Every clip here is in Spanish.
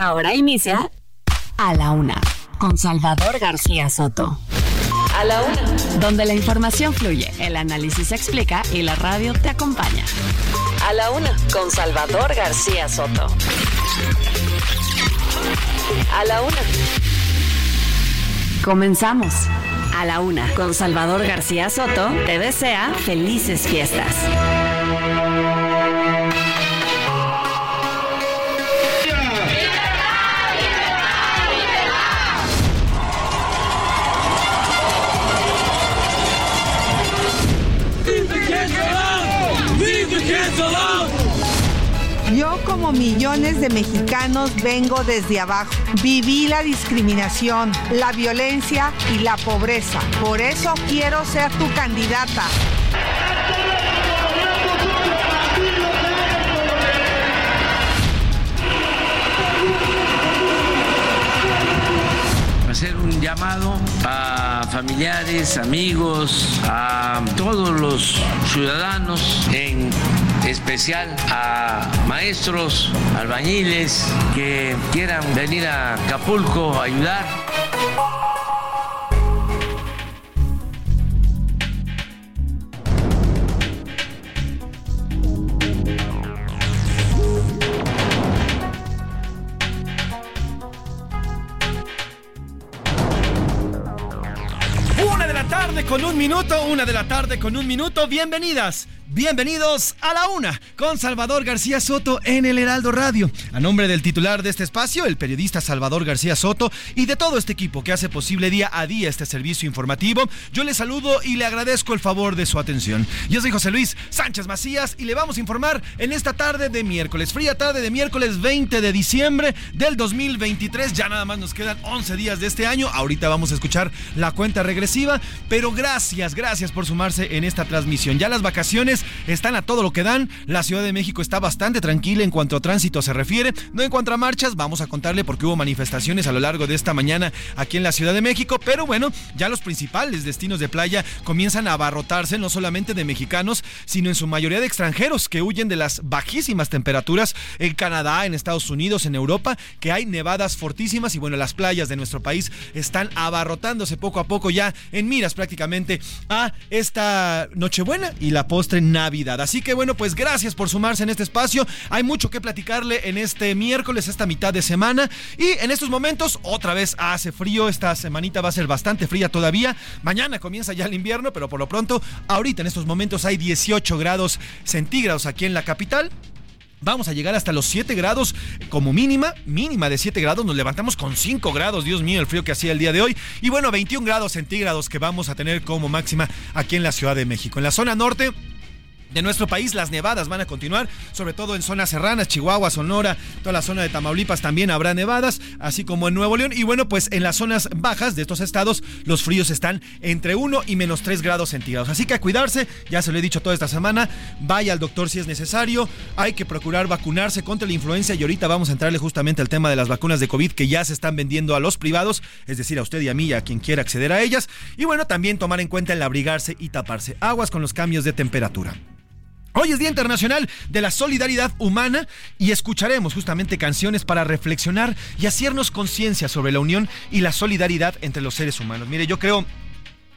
Ahora inicia A la Una con Salvador García Soto. A la Una. Donde la información fluye, el análisis se explica y la radio te acompaña. A la Una con Salvador García Soto. A la Una. Comenzamos. A la Una con Salvador García Soto te desea felices fiestas. Como millones de mexicanos vengo desde abajo. Viví la discriminación, la violencia y la pobreza. Por eso quiero ser tu candidata. hacer un llamado a familiares, amigos, a todos los ciudadanos, en especial a maestros, albañiles que quieran venir a Acapulco a ayudar. Una de la tarde con un minuto, una de la tarde con un minuto. Bienvenidas. Bienvenidos a la una con Salvador García Soto en el Heraldo Radio. A nombre del titular de este espacio, el periodista Salvador García Soto y de todo este equipo que hace posible día a día este servicio informativo, yo le saludo y le agradezco el favor de su atención. Yo soy José Luis Sánchez Macías y le vamos a informar en esta tarde de miércoles, fría tarde de miércoles 20 de diciembre del 2023. Ya nada más nos quedan 11 días de este año. Ahorita vamos a escuchar la cuenta regresiva, pero gracias, gracias por sumarse en esta transmisión. Ya las vacaciones están a todo lo que dan. La Ciudad de México está bastante tranquila en cuanto a tránsito se refiere. No en cuanto a marchas, vamos a contarle porque hubo manifestaciones a lo largo de esta mañana aquí en la Ciudad de México. Pero bueno, ya los principales destinos de playa comienzan a abarrotarse, no solamente de mexicanos, sino en su mayoría de extranjeros que huyen de las bajísimas temperaturas en Canadá, en Estados Unidos, en Europa, que hay nevadas fortísimas y bueno, las playas de nuestro país están abarrotándose poco a poco ya en miras prácticamente a esta Nochebuena y la postre Navidad. Así que bueno, pues gracias por sumarse en este espacio. Hay mucho que platicarle en este miércoles, esta mitad de semana. Y en estos momentos, otra vez hace frío. Esta semanita va a ser bastante fría todavía. Mañana comienza ya el invierno, pero por lo pronto, ahorita en estos momentos hay 18 grados centígrados aquí en la capital. Vamos a llegar hasta los 7 grados como mínima, mínima de 7 grados. Nos levantamos con 5 grados, Dios mío, el frío que hacía el día de hoy. Y bueno, 21 grados centígrados que vamos a tener como máxima aquí en la Ciudad de México. En la zona norte, de nuestro país. Las nevadas van a continuar, sobre todo en zonas serranas, Chihuahua, Sonora, toda la zona de Tamaulipas también habrá nevadas, así como en Nuevo León. Y bueno, pues en las zonas bajas de estos estados, los fríos están entre 1 y menos 3 grados centígrados. Así que a cuidarse, ya se lo he dicho toda esta semana, vaya al doctor si es necesario, hay que procurar vacunarse contra la influencia y ahorita vamos a entrarle justamente al tema de las vacunas de COVID que ya se están vendiendo a los privados, es decir, a usted y a mí a quien quiera acceder a ellas. Y bueno, también tomar en cuenta el abrigarse y taparse. Aguas con los cambios de temperatura. Hoy es Día Internacional de la Solidaridad Humana y escucharemos justamente canciones para reflexionar y hacernos conciencia sobre la unión y la solidaridad entre los seres humanos. Mire, yo creo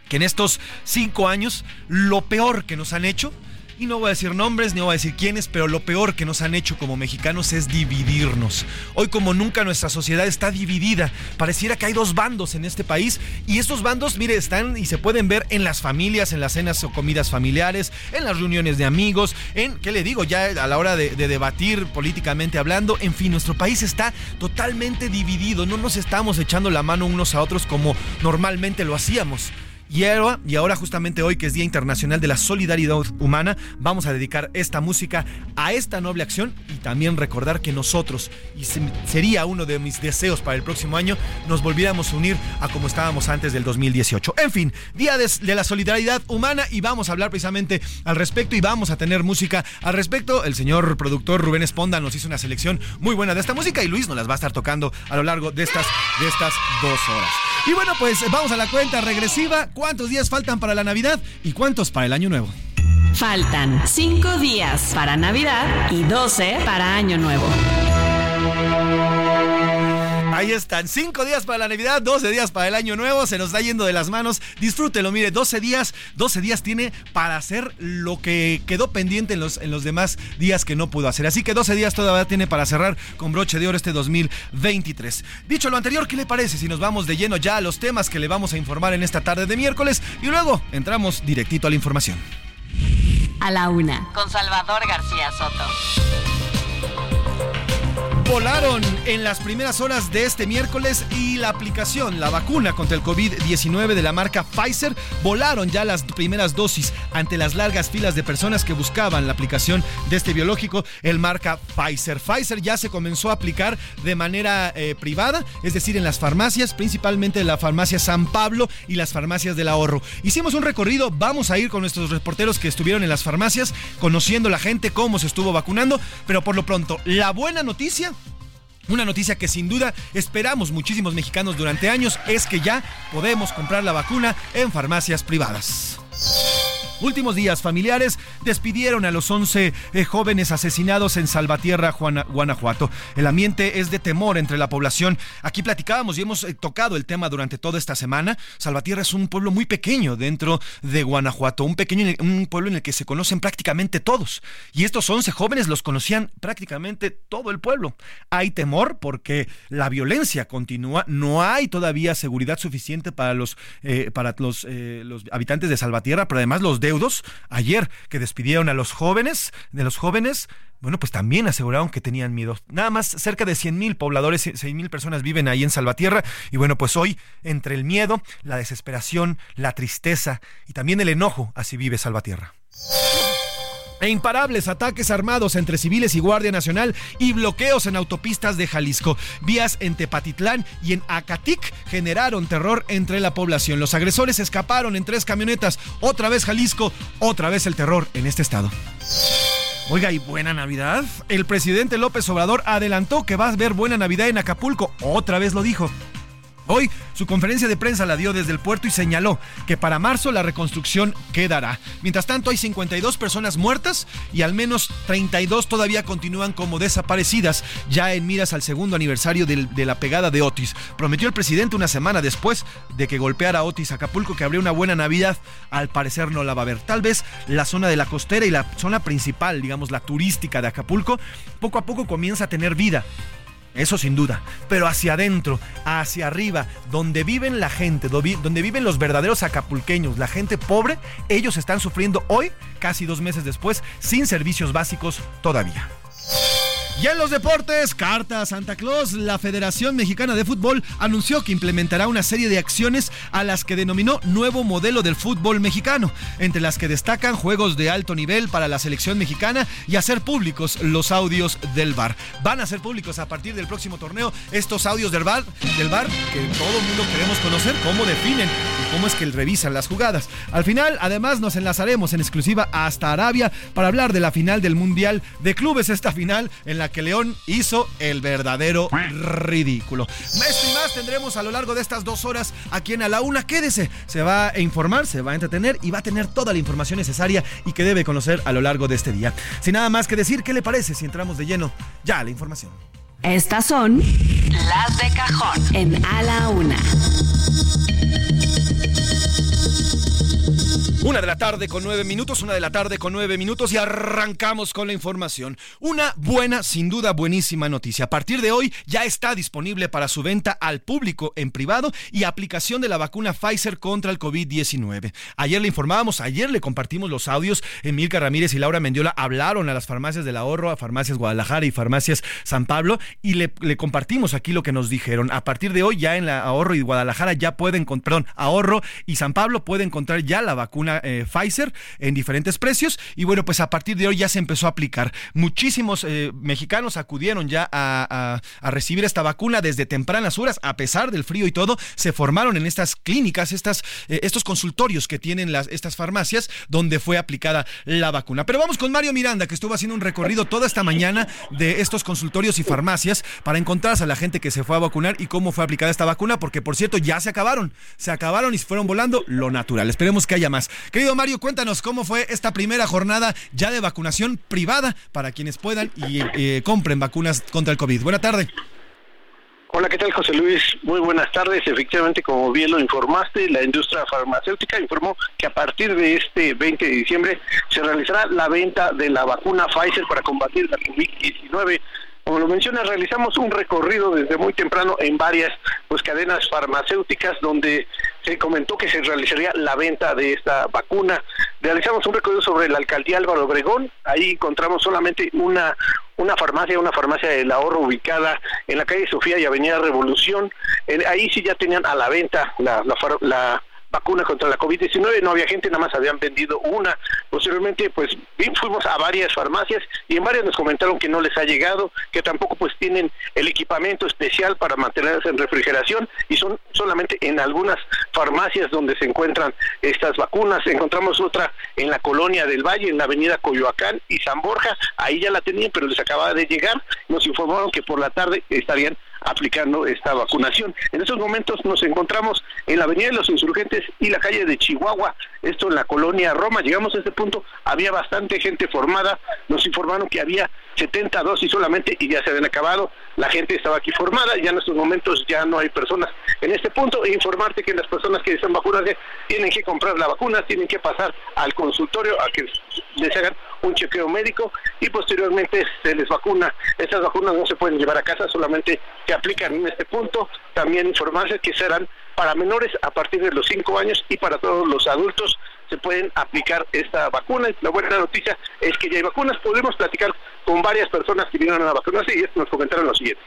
que en estos cinco años lo peor que nos han hecho y no voy a decir nombres, ni voy a decir quiénes, pero lo peor que nos han hecho como mexicanos es dividirnos. Hoy como nunca nuestra sociedad está dividida. Pareciera que hay dos bandos en este país y estos bandos, mire, están y se pueden ver en las familias, en las cenas o comidas familiares, en las reuniones de amigos, en, ¿qué le digo? Ya a la hora de, de debatir políticamente hablando. En fin, nuestro país está totalmente dividido. No nos estamos echando la mano unos a otros como normalmente lo hacíamos. Y ahora, justamente hoy que es Día Internacional de la Solidaridad Humana, vamos a dedicar esta música a esta noble acción y también recordar que nosotros, y sería uno de mis deseos para el próximo año, nos volviéramos a unir a como estábamos antes del 2018. En fin, Día de, de la Solidaridad Humana y vamos a hablar precisamente al respecto y vamos a tener música al respecto. El señor productor Rubén Esponda nos hizo una selección muy buena de esta música y Luis nos las va a estar tocando a lo largo de estas, de estas dos horas. Y bueno, pues vamos a la cuenta regresiva. ¿Cuántos días faltan para la Navidad y cuántos para el Año Nuevo? Faltan 5 días para Navidad y 12 para Año Nuevo. Ahí están, cinco días para la Navidad, 12 días para el Año Nuevo, se nos está yendo de las manos. Disfrútelo, mire, 12 días, 12 días tiene para hacer lo que quedó pendiente en los, en los demás días que no pudo hacer. Así que 12 días todavía tiene para cerrar con broche de oro este 2023. Dicho lo anterior, ¿qué le parece si nos vamos de lleno ya a los temas que le vamos a informar en esta tarde de miércoles y luego entramos directito a la información? A la una, con Salvador García Soto. Volaron en las primeras horas de este miércoles y la aplicación, la vacuna contra el COVID-19 de la marca Pfizer, volaron ya las primeras dosis ante las largas filas de personas que buscaban la aplicación de este biológico, el marca Pfizer. Pfizer ya se comenzó a aplicar de manera eh, privada, es decir, en las farmacias, principalmente en la farmacia San Pablo y las farmacias del ahorro. Hicimos un recorrido, vamos a ir con nuestros reporteros que estuvieron en las farmacias, conociendo la gente, cómo se estuvo vacunando, pero por lo pronto, la buena noticia una noticia que sin duda esperamos muchísimos mexicanos durante años es que ya podemos comprar la vacuna en farmacias privadas. Últimos días, familiares despidieron a los 11 eh, jóvenes asesinados en Salvatierra, Guanajuato. El ambiente es de temor entre la población. Aquí platicábamos y hemos eh, tocado el tema durante toda esta semana. Salvatierra es un pueblo muy pequeño dentro de Guanajuato, un pequeño un pueblo en el que se conocen prácticamente todos. Y estos 11 jóvenes los conocían prácticamente todo el pueblo. Hay temor porque la violencia continúa, no hay todavía seguridad suficiente para los, eh, para los, los habitantes de Salvatierra, pero además los de ayer que despidieron a los jóvenes, de los jóvenes, bueno, pues también aseguraron que tenían miedo. Nada más cerca de 100 mil pobladores, 6 mil personas viven ahí en Salvatierra. Y bueno, pues hoy, entre el miedo, la desesperación, la tristeza y también el enojo, así vive Salvatierra e imparables ataques armados entre civiles y Guardia Nacional y bloqueos en autopistas de Jalisco. Vías en Tepatitlán y en Acatic generaron terror entre la población. Los agresores escaparon en tres camionetas. Otra vez Jalisco, otra vez el terror en este estado. Oiga, ¿y buena Navidad? El presidente López Obrador adelantó que va a haber buena Navidad en Acapulco. Otra vez lo dijo. Hoy su conferencia de prensa la dio desde el puerto y señaló que para marzo la reconstrucción quedará. Mientras tanto hay 52 personas muertas y al menos 32 todavía continúan como desaparecidas ya en miras al segundo aniversario de, la pegada de Otis. Prometió el presidente una semana después de que golpeara Otis Acapulco que habría una buena Navidad. Al parecer no la va a haber. Tal vez la zona de la costera y la zona principal, digamos la turística de Acapulco, poco a poco comienza a tener vida eso sin duda. Pero hacia adentro, hacia arriba, donde viven la gente, donde viven los verdaderos acapulqueños, la gente pobre, ellos están sufriendo hoy, casi dos meses después, sin servicios básicos todavía. Y en los deportes, carta Santa Claus, la Federación Mexicana de Fútbol anunció que implementará una serie de acciones a las que denominó nuevo modelo del fútbol mexicano, entre las que destacan juegos de alto nivel para la selección mexicana y hacer públicos los audios del bar. Van a ser públicos a partir del próximo torneo estos audios del bar, del bar que todo el mundo queremos conocer, cómo definen y cómo es que revisan las jugadas. Al final, además, nos enlazaremos en exclusiva hasta Arabia para hablar de la final del Mundial de Clubes, esta final en la que León hizo el verdadero ridículo. Esto y más tendremos a lo largo de estas dos horas aquí en A la Una. Quédese, se va a informar, se va a entretener y va a tener toda la información necesaria y que debe conocer a lo largo de este día. Sin nada más que decir, ¿qué le parece si entramos de lleno ya a la información? Estas son las de cajón en A la Una. Una de la tarde con nueve minutos, una de la tarde con nueve minutos y arrancamos con la información. Una buena, sin duda buenísima noticia. A partir de hoy ya está disponible para su venta al público en privado y aplicación de la vacuna Pfizer contra el COVID-19. Ayer le informábamos, ayer le compartimos los audios. Emilka Ramírez y Laura Mendiola hablaron a las farmacias del ahorro, a farmacias Guadalajara y farmacias San Pablo y le, compartimos aquí lo que nos dijeron. A partir de hoy ya en la ahorro y Guadalajara ya pueden, perdón, ahorro y San Pablo pueden encontrar ya la vacuna eh, Pfizer en diferentes precios y bueno, pues a partir de hoy ya se empezó a aplicar. Muchísimos eh, mexicanos acudieron ya a, recibir esta vacuna desde tempranas horas, a pesar del frío y todo, se formaron en estas clínicas, estas, eh, estos consultorios que tienen las, estas farmacias donde fue aplicada la vacuna. Pero vamos con Mario Miranda, que estuvo haciendo un recorrido toda esta mañana de estos consultorios y farmacias para encontrarse a la gente que se fue a vacunar y cómo fue aplicada esta vacuna, porque por cierto ya se acabaron, se acabaron y se fueron volando lo natural. Esperemos que haya más. Querido Mario, cuéntanos cómo fue esta primera jornada ya de vacunación privada para quienes puedan y eh, compren vacunas contra el COVID. Buena tarde. Hola, ¿qué tal José Luis? Muy buenas tardes. Efectivamente, como bien lo informaste, la industria farmacéutica informó que a partir de este 20 de diciembre se realizará la venta de la vacuna Pfizer para combatir la COVID-19 como lo menciona, realizamos un recorrido desde muy temprano en varias pues, cadenas farmacéuticas donde se comentó que se realizaría la venta de esta vacuna. Realizamos un recorrido sobre la alcaldía Álvaro Obregón, ahí encontramos solamente una una farmacia, una farmacia del ahorro ubicada en la calle Sofía y Avenida Revolución. ahí sí ya tenían a la venta la, la, la vacuna contra la COVID-19, no había gente, nada más habían vendido una. Posteriormente, pues fuimos a varias farmacias y en varias nos comentaron que no les ha llegado, que tampoco pues tienen el equipamiento especial para mantenerse en refrigeración y son solamente en algunas farmacias donde se encuentran estas vacunas. Encontramos otra en la colonia del Valle, en la avenida Coyoacán y San Borja, ahí ya la tenían, pero les acababa de llegar. Nos informaron que por la tarde estarían aplicando esta vacunación. En estos momentos nos encontramos en la Avenida de los Insurgentes y la calle de Chihuahua, esto en la colonia Roma. Llegamos a este punto, había bastante gente formada, nos informaron que había 70 dosis solamente y ya se habían acabado. La gente estaba aquí formada, ya en estos momentos ya no hay personas en este punto. E informarte que las personas que están vacunadas tienen que comprar la vacuna, tienen que pasar al consultorio a que les hagan un chequeo médico y posteriormente se les vacuna. Estas vacunas no se pueden llevar a casa, solamente se aplican en este punto. También informarse que serán para menores a partir de los 5 años y para todos los adultos se pueden aplicar esta vacuna. La buena noticia es que ya hay vacunas. Podemos platicar con varias personas que vinieron a vacunarse y nos comentaron lo siguiente.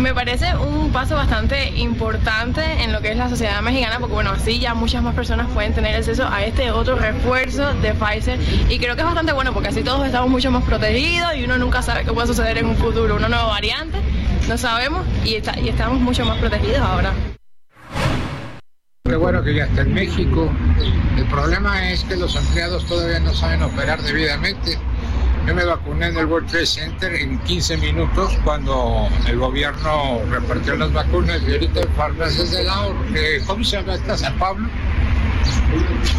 Me parece un paso bastante importante en lo que es la sociedad mexicana, porque bueno, así ya muchas más personas pueden tener acceso a este otro refuerzo de Pfizer y creo que es bastante bueno porque así todos estamos mucho más protegidos y uno nunca sabe qué puede suceder en un futuro, una nueva variante, no sabemos y, y estamos mucho más protegidos ahora. Qué bueno que ya está en México. El problema es que los empleados todavía no saben operar debidamente. Yo me vacuné en el World Trade Center en 15 minutos cuando el gobierno repartió las vacunas y ahorita en farmacias del ahorro, ¿cómo se llama esta? San Pablo.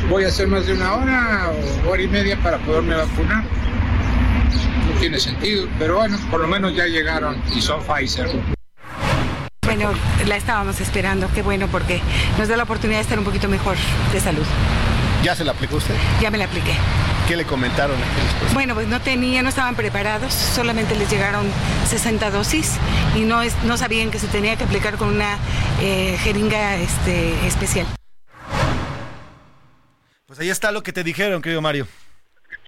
Voy a hacer más de una hora o hora y media para poderme vacunar. No tiene sentido, pero bueno, por lo menos ya llegaron y son Pfizer. Bueno, la estábamos esperando, qué bueno, porque nos da la oportunidad de estar un poquito mejor de salud. ¿Ya se la aplicó usted? Ya me la apliqué. ¿Qué le comentaron? Bueno, pues no tenía, no estaban preparados, solamente les llegaron 60 dosis y no, es, no sabían que se tenía que aplicar con una eh, jeringa este, especial. Pues ahí está lo que te dijeron, querido Mario.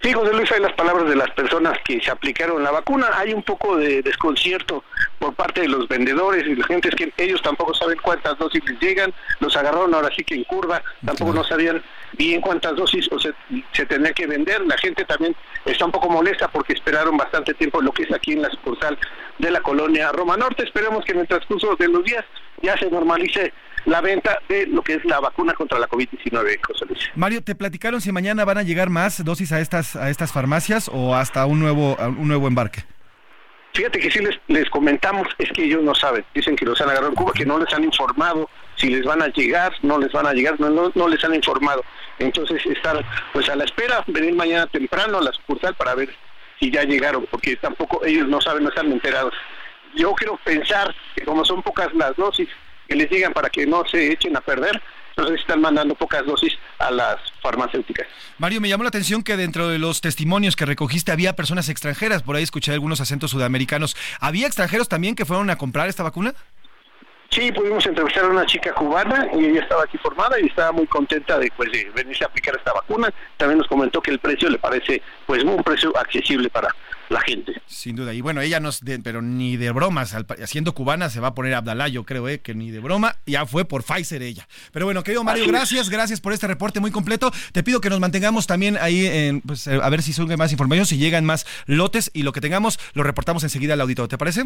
Sí, José Luis, hay las palabras de las personas que se aplicaron la vacuna. Hay un poco de desconcierto por parte de los vendedores y la gente es que ellos tampoco saben cuántas dosis les llegan. Los agarraron ahora sí que en curva, tampoco no sabían bien cuántas dosis o se, se tenía que vender. La gente también está un poco molesta porque esperaron bastante tiempo lo que es aquí en la sucursal de la colonia Roma Norte. Esperemos que en el transcurso de los días ya se normalice la venta de lo que es la vacuna contra la COVID-19, José Luis. Mario, ¿te platicaron si mañana van a llegar más dosis a estas, a estas farmacias o hasta un nuevo, un nuevo embarque? Fíjate que si les, les comentamos, es que ellos no saben, dicen que los han agarrado en Cuba, que no les han informado si les van a llegar, no les van a llegar, no, les han informado. Entonces estar pues a la espera, venir mañana temprano a la sucursal para ver si ya llegaron, porque tampoco ellos no saben, no están enterados. Yo quiero pensar que como son pocas las dosis, que les llegan para que no se echen a perder, entonces están mandando pocas dosis a las farmacéuticas. Mario, me llamó la atención que dentro de los testimonios que recogiste había personas extranjeras, por ahí escuché algunos acentos sudamericanos. ¿Había extranjeros también que fueron a comprar esta vacuna? Sí, pudimos entrevistar a una chica cubana y ella estaba aquí formada y estaba muy contenta de pues de venirse a aplicar esta vacuna. También nos comentó que el precio le parece pues un precio accesible para la gente. Sin duda. Y bueno, ella no, pero ni de bromas, haciendo cubana se va a poner Abdalá, yo creo, ¿eh? que ni de broma, ya fue por Pfizer ella. Pero bueno, querido Mario, gracias, gracias por este reporte muy completo. Te pido que nos mantengamos también ahí, en, pues, a ver si surge más información, si llegan más lotes y lo que tengamos lo reportamos enseguida al auditorio. ¿Te parece?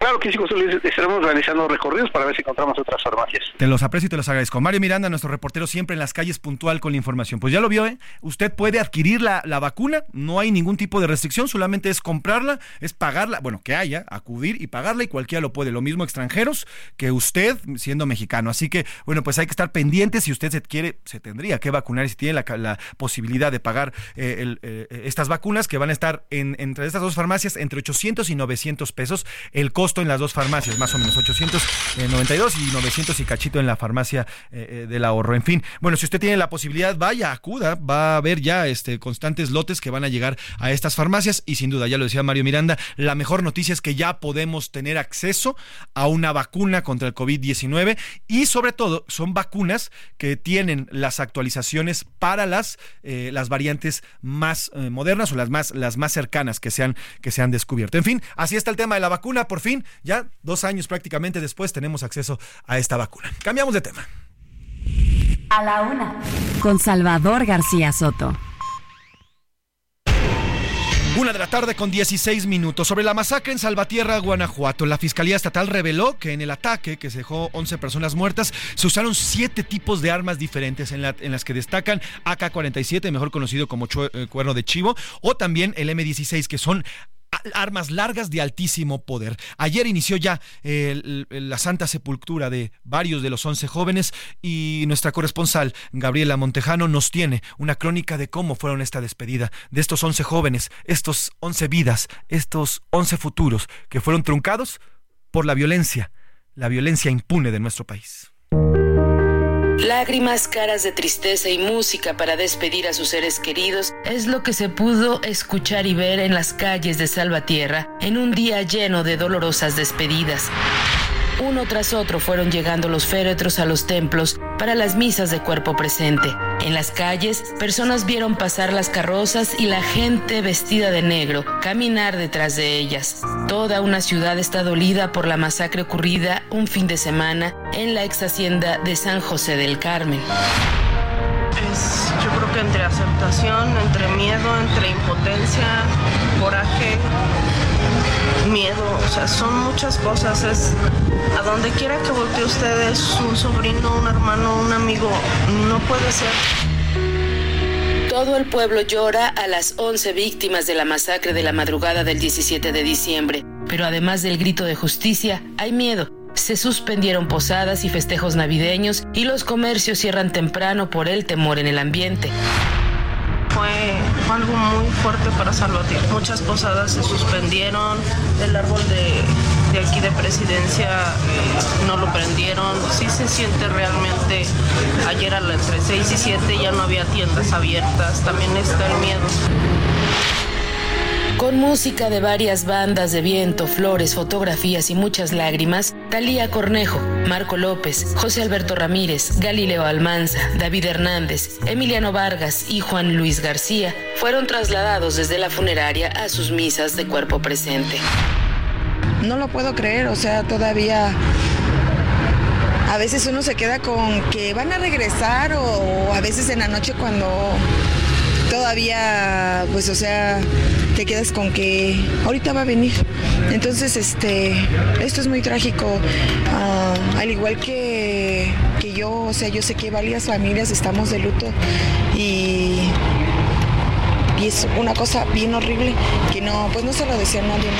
Claro que sí, José estaremos realizando recorridos para ver si encontramos otras farmacias. Te los aprecio y te los agradezco. Mario Miranda, nuestro reportero siempre en las calles puntual con la información. Pues ya lo vio, ¿eh? Usted puede adquirir la, la vacuna, no hay ningún tipo de restricción, solamente es comprarla, es pagarla, bueno, que haya, acudir y pagarla y cualquiera lo puede. Lo mismo extranjeros que usted siendo mexicano. Así que, bueno, pues hay que estar pendientes si usted se quiere, se tendría que vacunar y si tiene la, la posibilidad de pagar eh, eh, estas vacunas que van a estar en, entre estas dos farmacias entre 800 y 900 pesos. El costo en las dos farmacias, más o menos 892 y 900 y cachito en la farmacia eh, eh, del ahorro. En fin, bueno, si usted tiene la posibilidad, vaya, acuda, va a haber ya este constantes lotes que van a llegar a estas farmacias y sin duda, ya lo decía Mario Miranda, la mejor noticia es que ya podemos tener acceso a una vacuna contra el COVID-19 y sobre todo son vacunas que tienen las actualizaciones para las, eh, las variantes más modernas o las más, las más cercanas que se, que se han descubierto. En fin, así está el tema de la vacuna, por fin ya dos años prácticamente después tenemos acceso a esta vacuna. Cambiamos de tema. A la una, con Salvador García Soto. Una de la tarde con 16 minutos. Sobre la masacre en Salvatierra, Guanajuato, la Fiscalía Estatal reveló que en el ataque, que se dejó 11 personas muertas, se usaron siete tipos de armas diferentes, en, en las que destacan AK-47, mejor conocido como eh, cuerno de chivo, o también el M16, que son armas largas de altísimo poder. Ayer inició ya la santa sepultura de varios de los once jóvenes y nuestra corresponsal Gabriela Montejano nos tiene una crónica de cómo fueron esta despedida de estos once jóvenes, estos once vidas, estos once futuros que fueron truncados por la violencia, la violencia impune de nuestro país. Lágrimas, caras de tristeza y música para despedir a sus seres queridos es lo que se pudo escuchar y ver en las calles de Salvatierra en un día lleno de dolorosas despedidas. Uno tras otro fueron llegando los féretros a los templos para las misas de cuerpo presente. En las calles, personas vieron pasar las carrozas y la gente vestida de negro caminar detrás de ellas. Toda una ciudad está dolida por la masacre ocurrida un fin de semana en la ex hacienda de San José del Carmen. Yo creo que entre aceptación, entre miedo, entre impotencia, coraje, miedo, o sea, son muchas cosas. Es a donde quiera que voltee usted es un sobrino, un hermano, un amigo, no puede ser. Todo el pueblo llora a las 11 víctimas de la masacre de la madrugada del 17 de diciembre, pero además del grito de justicia, hay miedo. Se suspendieron posadas y festejos navideños y los comercios cierran temprano por el temor en el ambiente fue, algo muy fuerte para Salvatierra. Muchas posadas se suspendieron, el árbol de, aquí de presidencia eh, no lo prendieron. Sí se siente realmente, ayer a las entre 6 y 7 ya no había tiendas abiertas, también está el miedo. Con música de varias bandas de viento, flores, fotografías y muchas lágrimas, Talía Cornejo, Marco López, José Alberto Ramírez, Galileo Almanza, David Hernández, Emiliano Vargas y Juan Luis García fueron trasladados desde la funeraria a sus misas de cuerpo presente. No lo puedo creer, o sea, todavía a veces uno se queda con que van a regresar o, a veces en la noche cuando todavía, pues o sea, te quedas con que ahorita va a venir. Entonces, este, esto es muy trágico. Ah, al igual que, que yo, o sea, yo sé que varias familias estamos de luto y, y es una cosa bien horrible que no, pues no se lo decía a nadie.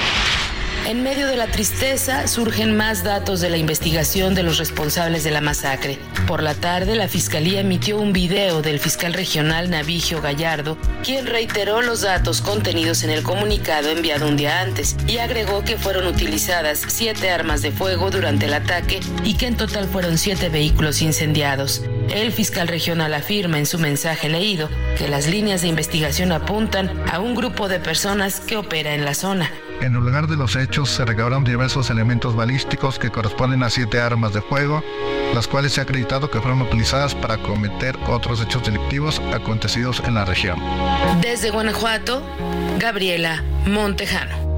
En medio de la tristeza surgen más datos de la investigación de los responsables de la masacre. Por la tarde, la Fiscalía emitió un video del fiscal regional Navigio Gallardo, quien reiteró los datos contenidos en el comunicado enviado un día antes y agregó que fueron utilizadas siete armas de fuego durante el ataque y que en total fueron siete vehículos incendiados. El fiscal regional afirma en su mensaje leído que las líneas de investigación apuntan a un grupo de personas que opera en la zona. En el lugar de los hechos se recabaron diversos elementos balísticos que corresponden a siete armas de fuego, las cuales se ha acreditado que fueron utilizadas para cometer otros hechos delictivos acontecidos en la región. Desde Guanajuato, Gabriela Montejano.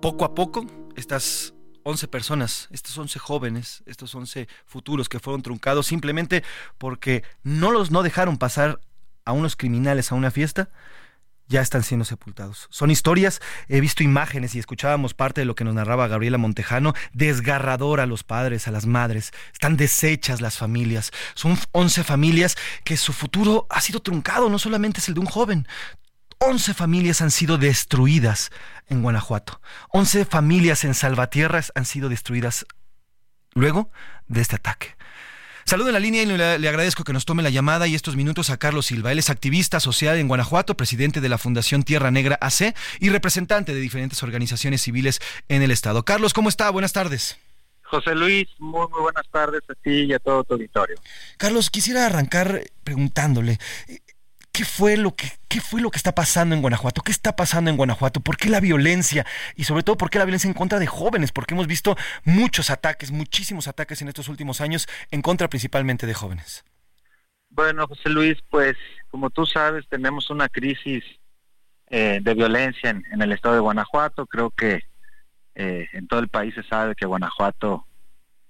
Poco a poco, estas 11 personas, estos 11 jóvenes, estos 11 futuros que fueron truncados simplemente porque no los no dejaron pasar a unos criminales a una fiesta, ya están siendo sepultados. Son historias, he visto imágenes y escuchábamos parte de lo que nos narraba Gabriela Montejano, desgarrador a los padres, a las madres, están deshechas las familias. Son 11 familias que su futuro ha sido truncado, no solamente es el de un joven. 11 familias han sido destruidas en Guanajuato. 11 familias en Salvatierras han sido destruidas luego de este ataque. Saludo en la línea y le, le, agradezco que nos tome la llamada y estos minutos a Carlos Silva. Él es activista social en Guanajuato, presidente de la Fundación Tierra Negra AC y representante de diferentes organizaciones civiles en el estado. Carlos, ¿cómo está? Buenas tardes. José Luis, muy, muy buenas tardes a ti y a todo tu auditorio. Carlos, quisiera arrancar preguntándole, ¿Qué fue lo que qué fue lo que está pasando en Guanajuato? ¿Qué está pasando en Guanajuato? ¿Por qué la violencia? Y sobre todo, ¿por qué la violencia en contra de jóvenes? Porque hemos visto muchos ataques, muchísimos ataques en estos últimos años en contra principalmente de jóvenes. Bueno, José Luis, pues como tú sabes, tenemos una crisis eh, de violencia en, el estado de Guanajuato. Creo que eh, en todo el país se sabe que Guanajuato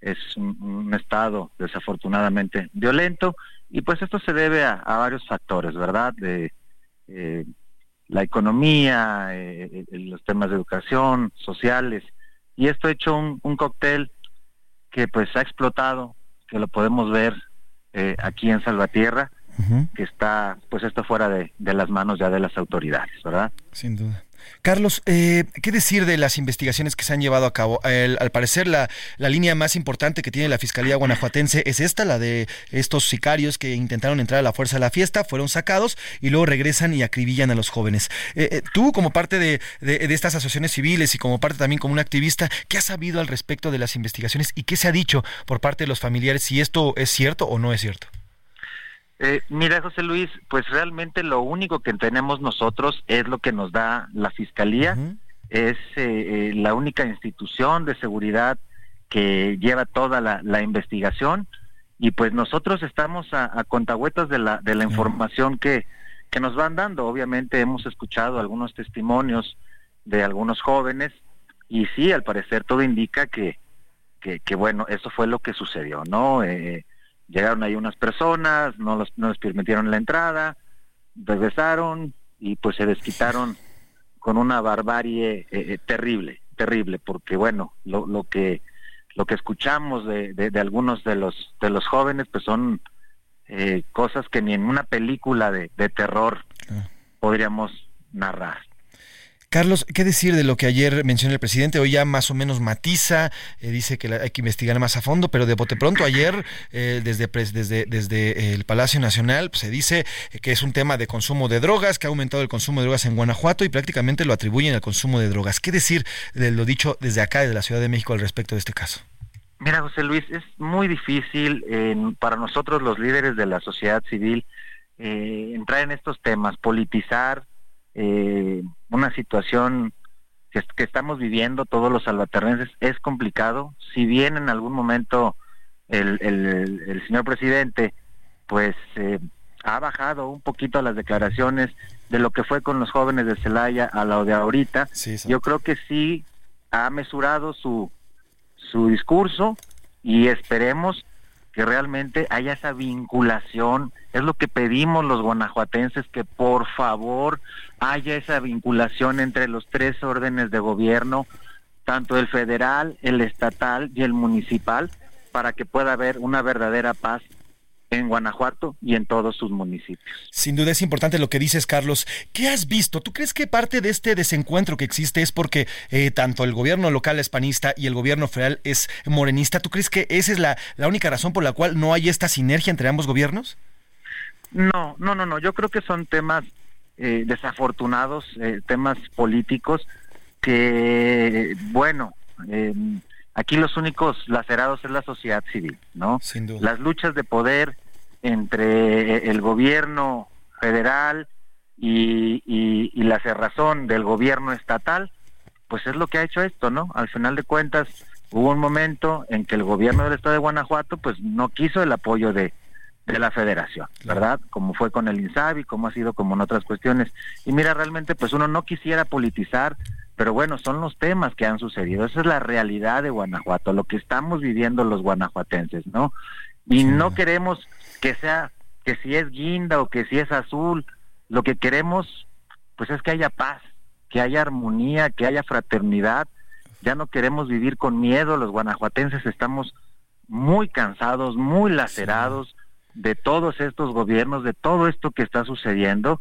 es un estado desafortunadamente violento y pues esto se debe a, a varios factores, ¿verdad? De eh, la economía, eh, los temas de educación, sociales. Y esto ha hecho un, un, cóctel que pues ha explotado, que lo podemos ver eh, aquí en Salvatierra, uh -huh. que está pues esto fuera de, de las manos ya de las autoridades, ¿verdad? Sin duda. Carlos, eh, ¿qué decir de las investigaciones que se han llevado a cabo? Al parecer, la, la, línea más importante que tiene la Fiscalía Guanajuatense es esta, la de estos sicarios que intentaron entrar a la fuerza de la fiesta, fueron sacados y luego regresan y acribillan a los jóvenes. Eh, eh, tú, como parte de, de, de, estas asociaciones civiles y como parte también como un activista, ¿qué has sabido al respecto de las investigaciones y qué se ha dicho por parte de los familiares si esto es cierto o no es cierto? Eh, mira, José Luis, pues realmente lo único que tenemos nosotros es lo que nos da la Fiscalía, uh -huh. es eh, eh, la única institución de seguridad que lleva toda la, la investigación y pues nosotros estamos a, a contahuetas de la, de la uh -huh. información que, que nos van dando. Obviamente hemos escuchado algunos testimonios de algunos jóvenes y sí, al parecer todo indica que, que, que bueno, eso fue lo que sucedió, ¿no? Eh, llegaron ahí unas personas, no, los, no les permitieron la entrada, regresaron y pues se desquitaron con una barbarie eh, eh, terrible, terrible, porque bueno, lo, lo que lo que escuchamos de, de, de, algunos de los de los jóvenes pues son eh, cosas que ni en una película de, de terror podríamos narrar. Carlos, ¿qué decir de lo que ayer mencionó el presidente? Hoy ya más o menos matiza, eh, dice que la, hay que investigar más a fondo, pero de bote pronto ayer eh, desde, desde, desde el Palacio Nacional pues, se dice que es un tema de consumo de drogas, que ha aumentado el consumo de drogas en Guanajuato y prácticamente lo atribuyen al consumo de drogas. ¿Qué decir de lo dicho desde acá, desde la Ciudad de México, al respecto de este caso? Mira, José Luis, es muy difícil para nosotros los líderes de la sociedad civil eh, entrar en estos temas, politizar eh, una situación que, que, estamos viviendo todos los salvaterrenses es complicado. Si bien en algún momento el, el, el señor presidente pues eh, ha bajado un poquito las declaraciones de lo que fue con los jóvenes de Celaya a lo de ahorita, sí, yo creo que sí ha mesurado su, su discurso y esperemos que realmente haya esa vinculación. Es lo que pedimos los guanajuatenses, que por favor haya esa vinculación entre los tres órdenes de gobierno, tanto el federal, el estatal y el municipal, para que pueda haber una verdadera paz en Guanajuato y en todos sus municipios. Sin duda es importante lo que dices, Carlos. ¿Qué has visto? ¿Tú crees que parte de este desencuentro que existe es porque eh, tanto el gobierno local es panista y el gobierno federal es morenista? ¿Tú crees que esa es la, la única razón por la cual no hay esta sinergia entre ambos gobiernos? No, no, no, no. Yo creo que son temas eh, desafortunados, eh, temas políticos que, bueno, eh, aquí los únicos lacerados es la sociedad civil, ¿no? Sin duda. Las luchas de poder entre el gobierno federal y, y, la cerrazón del gobierno estatal, pues es lo que ha hecho esto, ¿no? Al final de cuentas, hubo un momento en que el gobierno del estado de Guanajuato, pues no quiso el apoyo de, de la federación, ¿verdad? Como fue con el INSABI, como ha sido como en otras cuestiones. Y mira, realmente pues uno no quisiera politizar, pero bueno, son los temas que han sucedido. Esa es la realidad de Guanajuato, lo que estamos viviendo los guanajuatenses, ¿no? Y no queremos que sea, que si es guinda o que si es azul, lo que queremos pues es que haya paz, que haya armonía, que haya fraternidad. Ya no queremos vivir con miedo, los guanajuatenses estamos muy cansados, muy lacerados de todos estos gobiernos, de todo esto que está sucediendo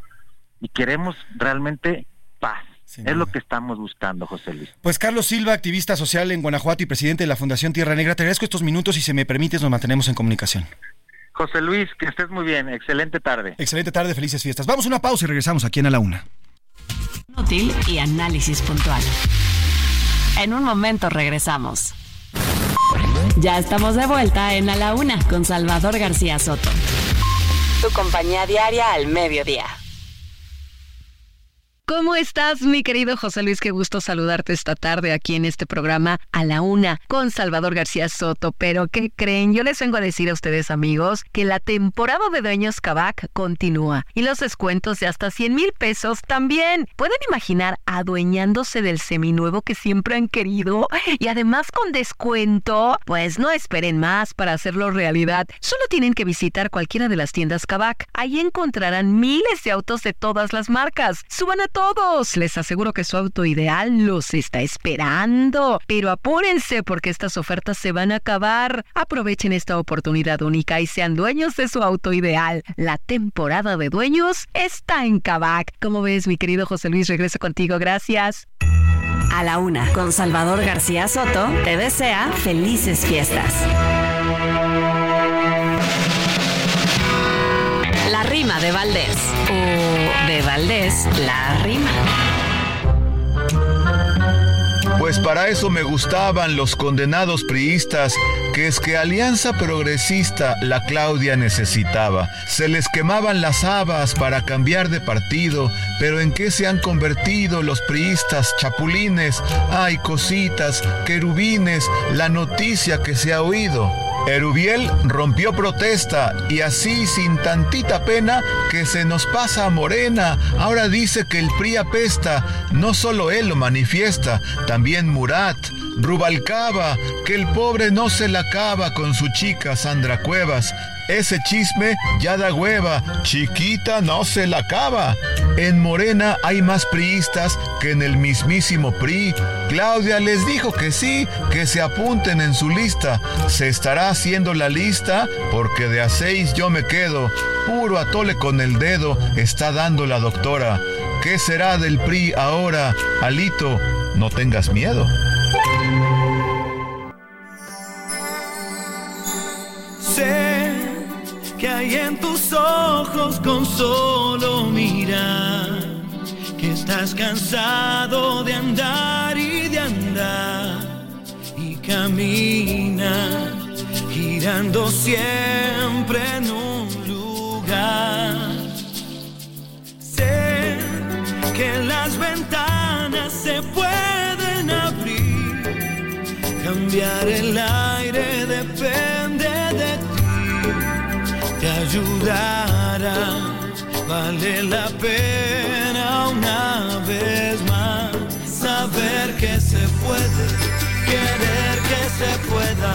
y queremos realmente paz. Es lo que estamos buscando, José Luis. Pues Carlos Silva, activista social en Guanajuato y presidente de la Fundación Tierra Negra, te agradezco estos minutos y si me permites nos mantenemos en comunicación. José Luis, que estés muy bien. Excelente tarde. Excelente tarde, felices fiestas. Vamos a una pausa y regresamos aquí en A la Una. Útil y análisis puntual. En un momento regresamos. Ya estamos de vuelta en A la Una con Salvador García Soto. Tu compañía diaria al mediodía. ¿Cómo estás, mi querido José Luis? Qué gusto saludarte esta tarde aquí en este programa a la una con Salvador García Soto. Pero, ¿qué creen? Yo les vengo a decir a ustedes, amigos, que la temporada de Dueños Cabac continúa y los descuentos de hasta 100 mil pesos también. ¿Pueden imaginar adueñándose del seminuevo que siempre han querido y además con descuento? Pues no esperen más para hacerlo realidad. Solo tienen que visitar cualquiera de las tiendas Cabac. Ahí encontrarán miles de autos de todas las marcas. Suban a todos. Les aseguro que su auto ideal los está esperando. Pero apúrense porque estas ofertas se van a acabar. Aprovechen esta oportunidad única y sean dueños de su auto ideal. La temporada de dueños está en Kavak. ¿Cómo ves, mi querido José Luis? Regreso contigo. Gracias. A la una, con Salvador García Soto, te desea felices fiestas. La rima de Valdés. De Valdés, la rima. Pues para eso me gustaban los condenados priistas, que es que Alianza Progresista la Claudia necesitaba. Se les quemaban las habas para cambiar de partido, pero ¿en qué se han convertido los priistas chapulines? Ay, cositas, querubines, la noticia que se ha oído. Erubiel rompió protesta y así sin tantita pena que se nos pasa a Morena. Ahora dice que el PRI apesta, no solo él lo manifiesta, también Murat, Rubalcaba, que el pobre no se la acaba con su chica Sandra Cuevas. Ese chisme ya da hueva, chiquita no se la acaba. En Morena hay más priistas que en el mismísimo PRI. Claudia les dijo que sí, que se apunten en su lista. Se estará haciendo la lista porque de a seis yo me quedo. Puro atole con el dedo está dando la doctora. ¿Qué será del PRI ahora? Alito, no tengas miedo. Sé que hay en tus ojos con solo mirar que estás cansado de andar y de andar y camina girando siempre en un lugar. Sé que las ventanas se pueden abrir, cambiar el te ayudará vale la pena una vez más saber que se puede, querer que se pueda,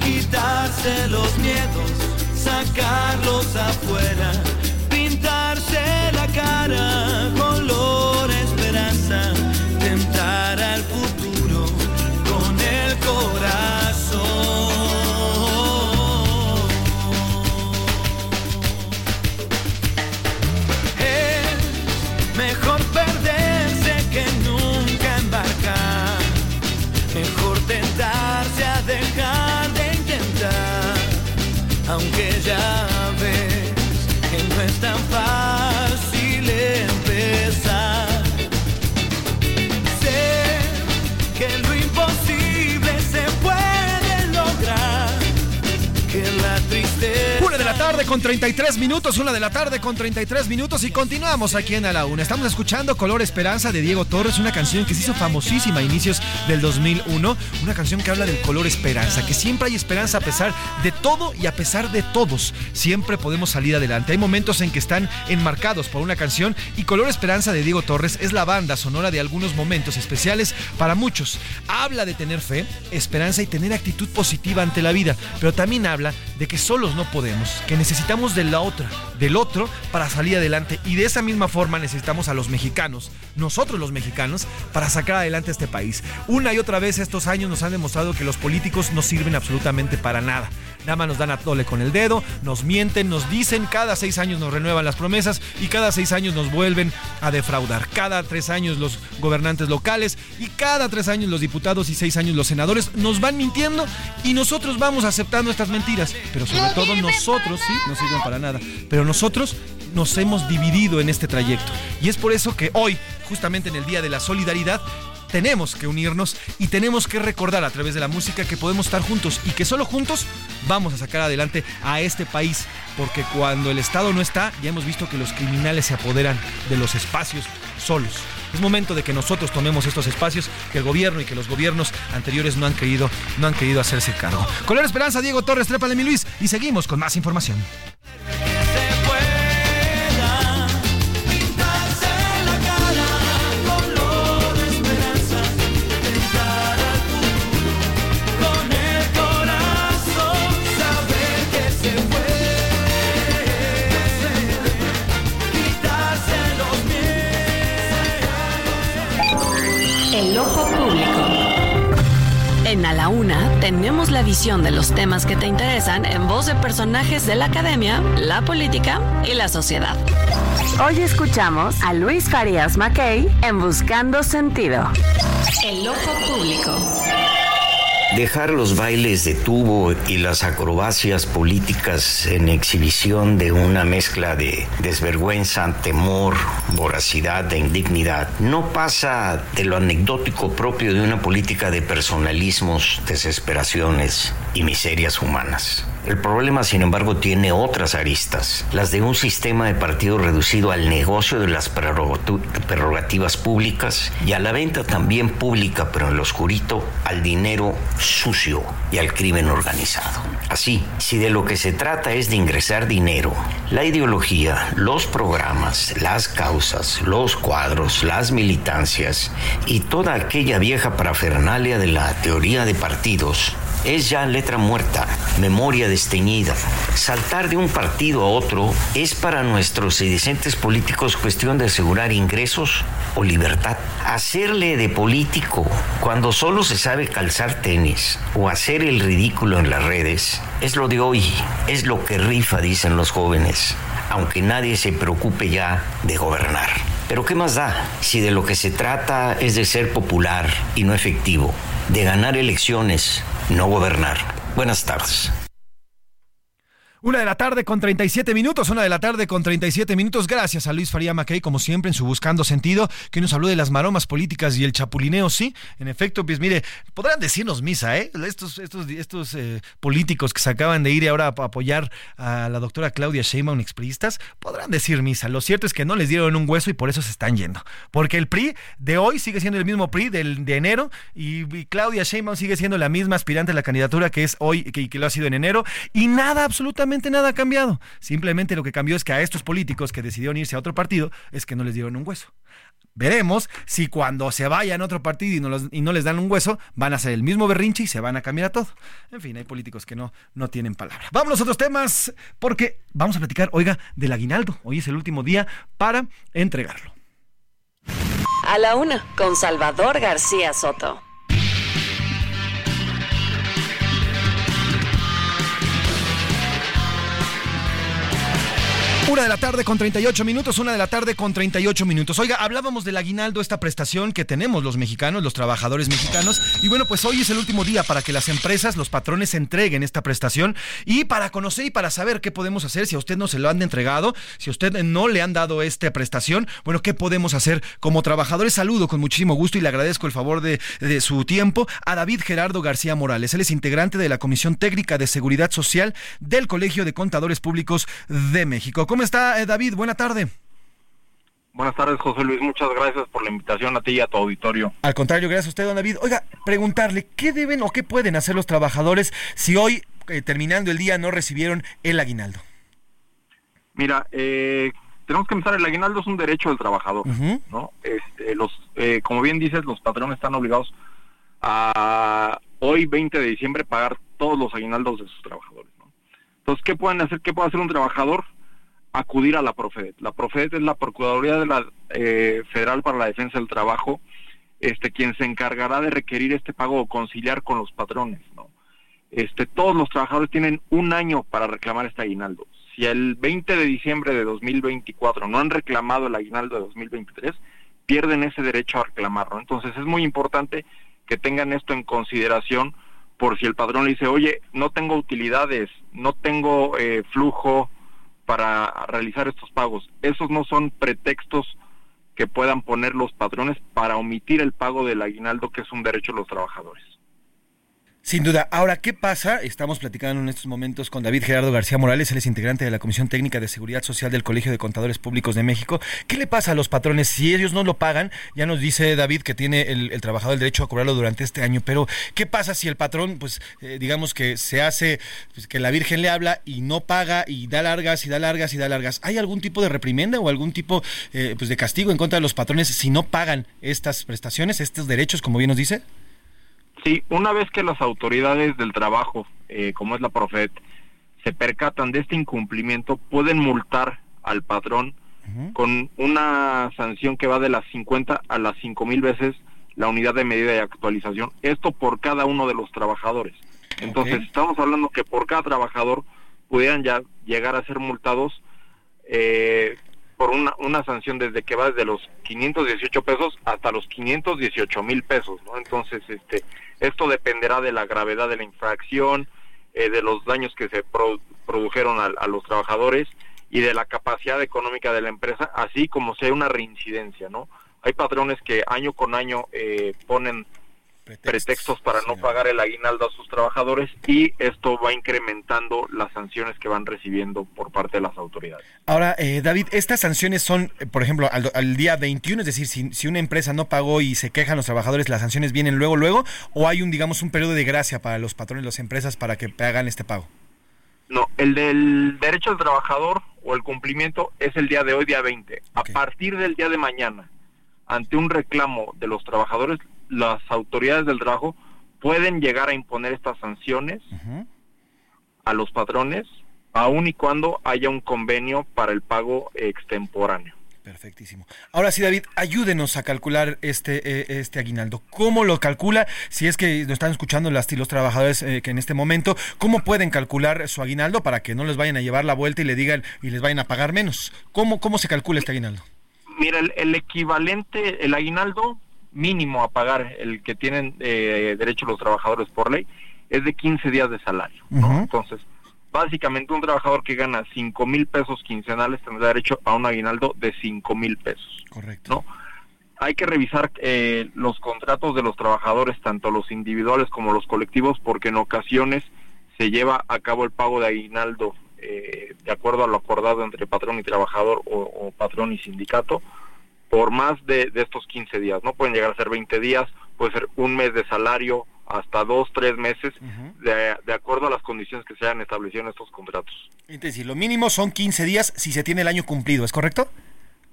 quitarse los miedos, sacarlos afuera, pintarse la cara, con 33 minutos, una de la tarde con 33 minutos y continuamos aquí en A la Una. Estamos escuchando Color Esperanza de Diego Torres, una canción que se hizo famosísima a inicios del 2001, una canción que habla del color esperanza, que siempre hay esperanza a pesar de todo y a pesar de todos, siempre podemos salir adelante. Hay momentos en que están enmarcados por una canción y Color Esperanza de Diego Torres es la banda sonora de algunos momentos especiales para muchos. Habla de tener fe, esperanza y tener actitud positiva ante la vida, pero también habla de que solos no podemos, que necesitamos de la otra, del otro, para salir adelante. Y de esa misma forma necesitamos a los mexicanos, nosotros los mexicanos, para sacar adelante este país. Una y otra vez estos años nos han demostrado que los políticos no sirven absolutamente para nada. Nada más nos dan a tole con el dedo, nos mienten, nos dicen, cada seis años nos renuevan las promesas y cada seis años nos vuelven a defraudar. Cada tres años los gobernantes locales y cada tres años los diputados y seis años los senadores nos van mintiendo y nosotros vamos aceptando estas mentiras. Pero sobre todo nosotros, sí, no sirven para nada. Pero nosotros nos hemos dividido en este trayecto. Y es por eso que hoy, justamente en el Día de la Solidaridad, tenemos que unirnos y tenemos que recordar a través de la música que podemos estar juntos y que solo juntos vamos a sacar adelante a este país. Porque cuando el Estado no está, ya hemos visto que los criminales se apoderan de los espacios solos. Es momento de que nosotros tomemos estos espacios que el gobierno y que los gobiernos anteriores no han querido, no han querido hacerse cargo. Color Esperanza, Diego Torres, Trépale mi Luis y seguimos con más información. En A la Una tenemos la visión de los temas que te interesan en voz de personajes de la academia, la política y la sociedad. Hoy escuchamos a Luis Farías Mackey en Buscando Sentido. El ojo público. Dejar los bailes de tubo y las acrobacias políticas en exhibición de una mezcla de desvergüenza, temor, voracidad e indignidad no pasa de lo anecdótico propio de una política de personalismos, desesperaciones y miserias humanas. El problema, sin embargo, tiene otras aristas, las de un sistema de partido reducido al negocio de las prerrogativas públicas y a la venta también pública, pero en lo oscurito, al dinero sucio y al crimen organizado. Así, si de lo que se trata es de ingresar dinero, la ideología, los programas, las causas, los cuadros, las militancias y toda aquella vieja parafernalia de la teoría de partidos es ya letra muerta, memoria desteñida. Saltar de un partido a otro es para nuestros sedicentes políticos cuestión de asegurar ingresos o libertad. Hacerle de político cuando solo se sabe calzar tenis o hacer el ridículo en las redes es lo de hoy, es lo que rifa, dicen los jóvenes, aunque nadie se preocupe ya de gobernar. Pero ¿qué más da si de lo que se trata es de ser popular y no efectivo, de ganar elecciones, no gobernar. Buenas tardes. Una de la tarde con 37 minutos, una de la tarde con 37 minutos. Gracias a Luis Faría Mackey, como siempre, en su Buscando Sentido, que nos habló de las maromas políticas y el chapulineo. Sí, en efecto, pues mire, podrán decirnos misa, ¿eh? Estos, estos, estos eh, políticos que se acaban de ir ahora a apoyar a la doctora Claudia Sheinbaum, expriistas, podrán decir misa. Lo cierto es que no les dieron un hueso y por eso se están yendo. Porque el PRI de hoy sigue siendo el mismo PRI del, de enero y, Claudia Sheinbaum sigue siendo la misma aspirante a la candidatura que es hoy y que, que lo ha sido en enero. Y nada, absolutamente nada ha cambiado. Simplemente lo que cambió es que a estos políticos que decidieron irse a otro partido es que no les dieron un hueso. Veremos si cuando se vayan a otro partido y no, y no, les dan un hueso, van a hacer el mismo berrinche y se van a cambiar a todo. En fin, hay políticos que no, no tienen palabra. Vamos a otros temas, porque vamos a platicar, oiga, del aguinaldo. Hoy es el último día para entregarlo. A la una, con Salvador García Soto. Una de la tarde con 38 minutos, una de la tarde con 38 minutos. Oiga, hablábamos del aguinaldo, esta prestación que tenemos los mexicanos, los trabajadores mexicanos. Y bueno, pues hoy es el último día para que las empresas, los patrones entreguen esta prestación y para conocer y para saber qué podemos hacer si a usted no se lo han entregado, si a usted no le han dado esta prestación, bueno, ¿qué podemos hacer como trabajadores? Saludo con muchísimo gusto y le agradezco el favor de, de su tiempo a David Gerardo García Morales. Él es integrante de la Comisión Técnica de Seguridad Social del Colegio de Contadores Públicos de México. ¿Cómo está eh, David? Buena tarde. Buenas tardes, José Luis. Muchas gracias por la invitación a ti y a tu auditorio. Al contrario, gracias a usted, don David. Oiga, preguntarle, ¿qué deben o qué pueden hacer los trabajadores si hoy, eh, terminando el día, no recibieron el aguinaldo? Mira, eh, tenemos que empezar, el aguinaldo es un derecho del trabajador, ¿no? Este, los, eh, como bien dices, los patrones están obligados a hoy, 20 de diciembre, pagar todos los aguinaldos de sus trabajadores, ¿no? Entonces, ¿qué pueden hacer? ¿Qué puede hacer un trabajador? Acudir a la Profedet. La Profedet es la Procuraduría de la eh, Federal para la Defensa del Trabajo, este quien se encargará de requerir este pago o conciliar con los patrones, ¿no? Este todos los trabajadores tienen un año para reclamar este aguinaldo. Si el 20 de diciembre de 2024 no han reclamado el aguinaldo de 2023, pierden ese derecho a reclamarlo. Entonces es muy importante que tengan esto en consideración por si el patrón le dice, oye, no tengo utilidades, no tengo eh, flujo, para realizar estos pagos. Esos no son pretextos que puedan poner los patrones para omitir el pago del aguinaldo, que es un derecho de los trabajadores. Sin duda. Ahora, ¿qué pasa? Estamos platicando en estos momentos con David Gerardo García Morales, él es integrante de la Comisión Técnica de Seguridad Social del Colegio de Contadores Públicos de México. ¿Qué le pasa a los patrones si ellos no lo pagan? Ya nos dice David que tiene el, trabajador el derecho a cobrarlo durante este año, pero ¿qué pasa si el patrón, pues, eh, digamos que se hace, pues, que la Virgen le habla y no paga y da largas y da largas y da largas? ¿Hay algún tipo de reprimenda o algún tipo eh, pues, de castigo en contra de los patrones si no pagan estas prestaciones, estos derechos, como bien nos dice? Sí, una vez que las autoridades del trabajo, eh, como es la Profet, se percatan de este incumplimiento, pueden multar al patrón con una sanción que va de las 50 a las 5 mil veces la unidad de medida de actualización. Esto por cada uno de los trabajadores. Entonces, estamos hablando que por cada trabajador pudieran ya llegar a ser multados eh, por una, una sanción desde que va desde los 518 pesos hasta los 518 mil pesos, ¿no? Entonces, este, esto dependerá de la gravedad de la infracción, eh, de los daños que se produjeron a, los trabajadores y de la capacidad económica de la empresa, así como hay una reincidencia, ¿no? Hay patrones que año con año eh, ponen pretextos, para no pagar el aguinaldo a sus trabajadores y esto va incrementando las sanciones que van recibiendo por parte de las autoridades. Ahora, eh, David, estas sanciones son, eh, por ejemplo, al, día 21, es decir, si, si, una empresa no pagó y se quejan los trabajadores, las sanciones vienen luego, luego, o hay un, digamos, un periodo de gracia para los patrones, las empresas, para que hagan este pago. No, el del derecho del trabajador o el cumplimiento es el día de hoy, día 20. A partir del día de mañana, ante un reclamo de los trabajadores, las autoridades del trabajo pueden llegar a imponer estas sanciones a los patrones, aun y cuando haya un convenio para el pago extemporáneo. Perfectísimo. Ahora sí, David, ayúdenos a calcular este, eh, este aguinaldo. ¿Cómo lo calcula? Si es que nos están escuchando las, los trabajadores eh, que en este momento, ¿cómo pueden calcular su aguinaldo para que no les vayan a llevar la vuelta y le digan y les vayan a pagar menos? ¿Cómo, cómo se calcula este aguinaldo? Mira, el equivalente, el aguinaldo mínimo a pagar el que tienen eh, derecho los trabajadores por ley es de 15 días de salario. Entonces, básicamente un trabajador que gana 5 mil pesos quincenales tendrá derecho a un aguinaldo de 5 mil pesos. Correcto. Hay que revisar eh, los contratos de los trabajadores, tanto los individuales como los colectivos, porque en ocasiones se lleva a cabo el pago de aguinaldo eh, de acuerdo a lo acordado entre patrón y trabajador o patrón y sindicato por más de, estos 15 días. No pueden llegar a ser 20 días, puede ser un mes de salario, hasta dos, tres meses, de, acuerdo a las condiciones que se hayan establecido en estos contratos. Es decir, lo mínimo son 15 días si se tiene el año cumplido, ¿es correcto?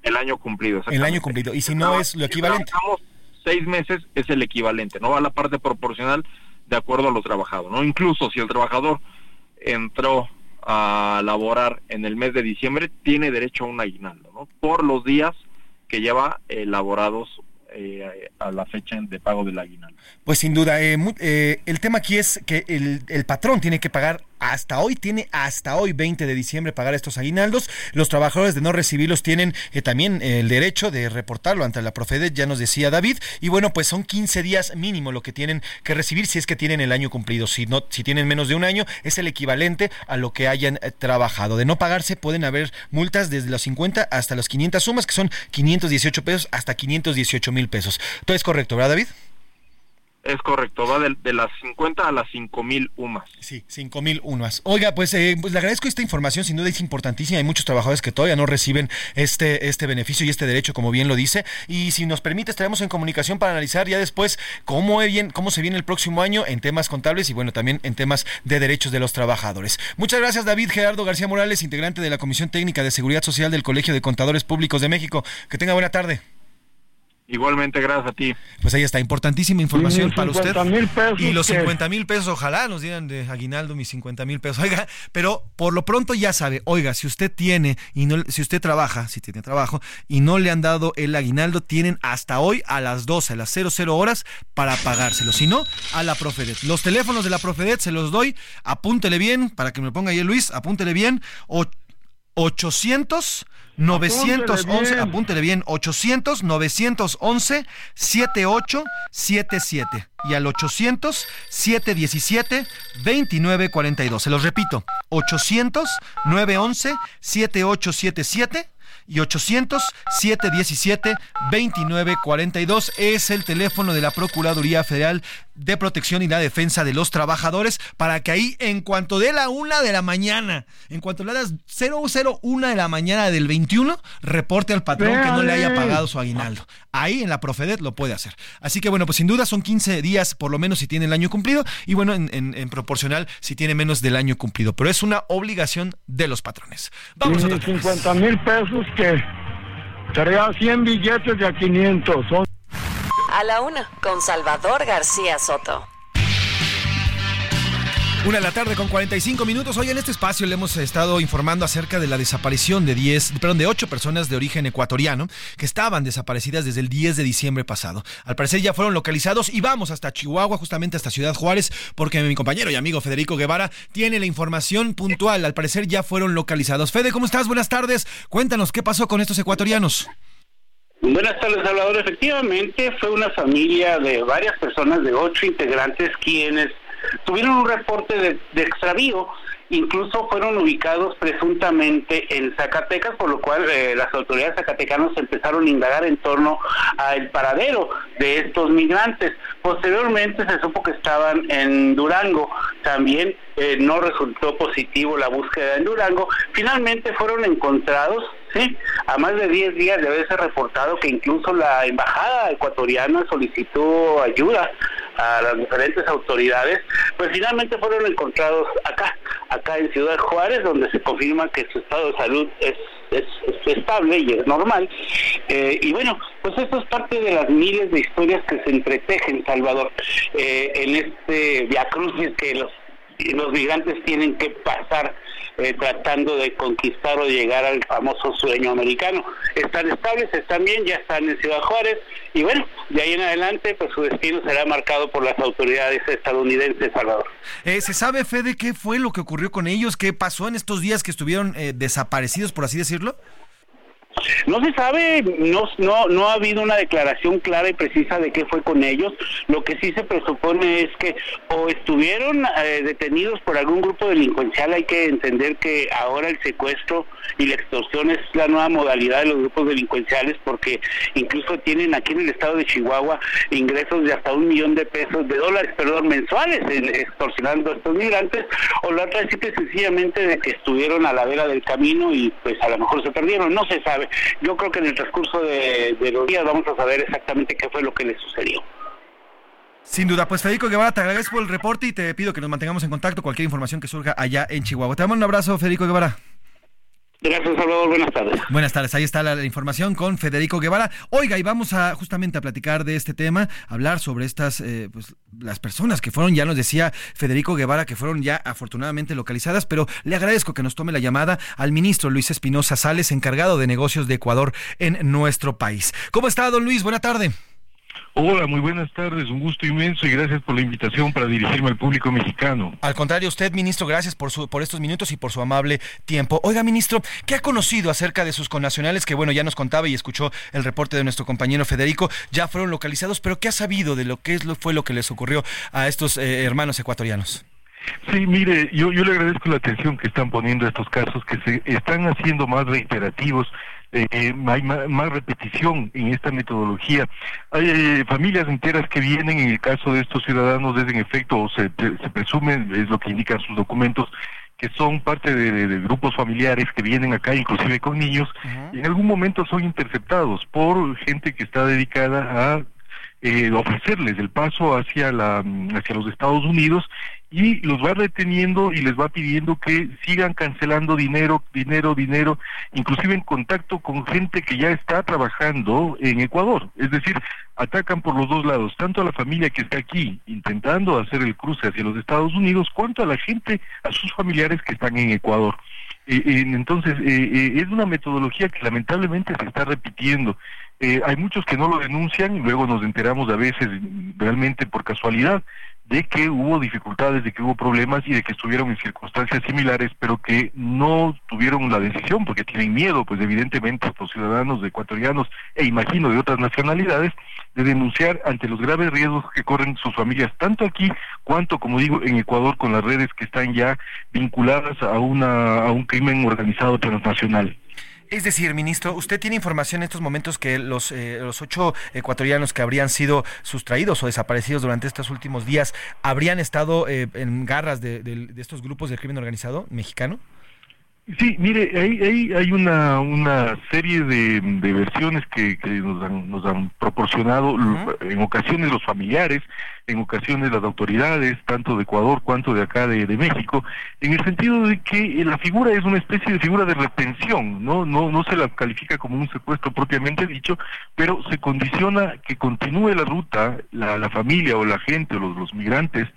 El año cumplido, El año cumplido. Y si no, es lo equivalente. Si seis meses es el equivalente, no va a la parte proporcional de acuerdo a lo trabajado, ¿no? Incluso si el trabajador entró a laborar en el mes de diciembre, tiene derecho a un aguinaldo, ¿no? Por los días que lleva elaborados eh, a la fecha de pago del aguinaldo. Pues sin duda, eh, eh, el tema aquí es que el, patrón tiene que pagar hasta hoy, tiene hasta hoy 20 de diciembre pagar estos aguinaldos. Los trabajadores de no recibirlos tienen eh, también el derecho de reportarlo ante la Profedet, ya nos decía David, y bueno, pues son 15 días mínimo lo que tienen que recibir si es que tienen el año cumplido. Si no, si tienen menos de un año, es el equivalente a lo que hayan eh, trabajado. De no pagarse pueden haber multas desde los 50 hasta los 500 sumas, que son 518 pesos hasta 518 mil pesos. Todo es correcto, ¿verdad, David? Es correcto, va de, las 50 a las 5000 UMAS. Sí, 5000 UMAS. Oiga, pues, eh, pues, le agradezco esta información, sin duda es importantísima. Hay muchos trabajadores que todavía no reciben este, este beneficio y este derecho, como bien lo dice. Y si nos permite, estaremos en comunicación para analizar ya después cómo, bien, cómo se viene el próximo año en temas contables y, bueno, también en temas de derechos de los trabajadores. Muchas gracias, David Gerardo García Morales, integrante de la Comisión Técnica de Seguridad Social del Colegio de Contadores Públicos de México. Que tenga buena tarde. Igualmente, gracias a ti. Pues ahí está, importantísima información para usted. y los 50 mil pesos, ojalá nos dieran de aguinaldo mis 50 mil pesos. Oiga, pero por lo pronto ya sabe, oiga, si usted tiene y no, si usted trabaja, si tiene trabajo y no le han dado el aguinaldo, tienen hasta hoy a las 12, a las 00 horas para pagárselo. Si no, a la Profedet. Los teléfonos de la Profedet se los doy, apúntele bien, para que me ponga ahí Luis, apúntele bien, 800 911, apúntele bien, 800 911 7877 y al 800 717 2942. Se los repito, 800 911 7877 y 800-717-2942 es el teléfono de la Procuraduría Federal de Protección y la Defensa de los Trabajadores para que ahí en cuanto de la una de la mañana, en cuanto le das 001 de la mañana del 21, reporte al patrón que no le haya pagado su aguinaldo. Ahí en la Profedet lo puede hacer. Así que bueno, pues sin duda son 15 días por lo menos si tiene el año cumplido y bueno, en, proporcional si tiene menos del año cumplido. Pero es una obligación de los patrones. Vamos a 50 mil pesos que sería 100 billetes de a 500. A la una, con Salvador García Soto. Una de la tarde con 45 minutos. Hoy en este espacio le hemos estado informando acerca de la desaparición de 10, perdón, de 8 personas de origen ecuatoriano que estaban desaparecidas desde el 10 de diciembre pasado. Al parecer ya fueron localizados y vamos hasta Chihuahua, justamente hasta Ciudad Juárez, porque mi compañero y amigo Federico Guevara tiene la información puntual. Al parecer ya fueron localizados. Fede, ¿cómo estás? Buenas tardes. Cuéntanos qué pasó con estos ecuatorianos. Buenas tardes, Salvador. Efectivamente, fue una familia de varias personas, de ocho integrantes, quienes tuvieron un reporte de, extravío incluso fueron ubicados presuntamente en Zacatecas, por lo cual eh, las autoridades zacatecanas empezaron a indagar en torno al paradero de estos migrantes. Posteriormente se supo que estaban en Durango, también eh, no resultó positivo la búsqueda en Durango. Finalmente fueron encontrados a más de 10 días de haberse reportado que incluso la embajada ecuatoriana solicitó ayuda a las diferentes autoridades, pues finalmente fueron encontrados acá, acá en Ciudad Juárez, donde se confirma que su estado de salud es, es, estable y es normal. Eh, y bueno, pues esto es parte de las miles de historias que se entretejen, Salvador, eh, en este viacrucis que los, los migrantes tienen que pasar eh, tratando de conquistar o llegar al famoso sueño americano. Están estables, están bien, ya están en Ciudad Juárez y bueno, de ahí en adelante pues su destino será marcado por las autoridades estadounidenses, Salvador. Eh, ¿Se sabe, Fede, qué fue lo que ocurrió con ellos? ¿Qué pasó en estos días que estuvieron eh, desaparecidos, por así decirlo? No se sabe, no, no, ha habido una declaración clara y precisa de qué fue con ellos. Lo que sí se presupone es que o estuvieron eh, detenidos por algún grupo delincuencial, hay que entender que ahora el secuestro y la extorsión es la nueva modalidad de los grupos delincuenciales porque incluso tienen aquí en el estado de Chihuahua ingresos de hasta un millón de pesos, de dólares, perdón, mensuales extorsionando a estos migrantes, o la otra es que sencillamente de que estuvieron a la vera del camino y pues a lo mejor se perdieron, no se sabe. Yo creo que en el transcurso de, los días vamos a saber exactamente qué fue lo que les sucedió. Sin duda, pues Federico Guevara, te agradezco el reporte y te pido que nos mantengamos en contacto cualquier información que surja allá en Chihuahua. Te damos un abrazo, Federico Guevara. Gracias, Salvador. Buenas tardes. Buenas tardes. Ahí está la, información con Federico Guevara. Oiga, y vamos a justamente a platicar de este tema, hablar sobre estas, eh, pues, las personas que fueron, ya nos decía Federico Guevara, que fueron ya afortunadamente localizadas, pero le agradezco que nos tome la llamada al ministro Luis Espinosa Sales, encargado de negocios de Ecuador en nuestro país. ¿Cómo está, don Luis? Buena tarde. Hola, muy buenas tardes, un gusto inmenso y gracias por la invitación para dirigirme al público mexicano. Al contrario, usted, ministro, gracias por, su, por estos minutos y por su amable tiempo. Oiga, ministro, ¿qué ha conocido acerca de sus connacionales que, bueno, ya nos contaba y escuchó el reporte de nuestro compañero Federico, ya fueron localizados, pero qué ha sabido de lo que es, lo, fue lo que les ocurrió a estos eh, hermanos ecuatorianos? Sí, mire, yo, yo le agradezco la atención que están poniendo a estos casos, que se están haciendo más reiterativos, eh, hay más, repetición en esta metodología. Hay eh, familias enteras que vienen, en el caso de estos ciudadanos, es en efecto, o se, se presume, es lo que indican sus documentos, que son parte de, grupos familiares que vienen acá, inclusive con niños, y en algún momento son interceptados por gente que está dedicada a eh, ofrecerles el paso hacia la hacia los Estados Unidos y los va reteniendo y les va pidiendo que sigan cancelando dinero, dinero, dinero, inclusive en contacto con gente que ya está trabajando en Ecuador. Es decir, atacan por los dos lados, tanto a la familia que está aquí intentando hacer el cruce hacia los Estados Unidos, cuanto a la gente, a sus familiares que están en Ecuador. Eh, eh, entonces, eh, es una metodología que lamentablemente se está repitiendo. Hay muchos que no lo denuncian y luego nos enteramos a veces realmente por casualidad de que hubo dificultades, de que hubo problemas y de que estuvieron en circunstancias similares, pero que no tuvieron la decisión porque tienen miedo, pues evidentemente los ciudadanos ecuatorianos e imagino de otras nacionalidades, de denunciar ante los graves riesgos que corren sus familias, tanto aquí cuanto, como digo, en Ecuador con las redes que están ya vinculadas a, una, a un crimen organizado transnacional. Es decir, ministro, ¿usted tiene información en estos momentos que los, eh, los ocho ecuatorianos que habrían sido sustraídos o desaparecidos durante estos últimos días habrían estado eh, en garras de, de estos grupos de crimen organizado mexicano? Sí, mire, hay, hay, una, una serie de, versiones que, nos, han, nos han proporcionado en ocasiones los familiares, en ocasiones las autoridades, tanto de Ecuador cuanto de acá de, México, en el sentido de que la figura es una especie de figura de retención, ¿no? No, no se la califica como un secuestro propiamente dicho, pero se condiciona que continúe la ruta, la, la familia o la gente o los, los migrantes,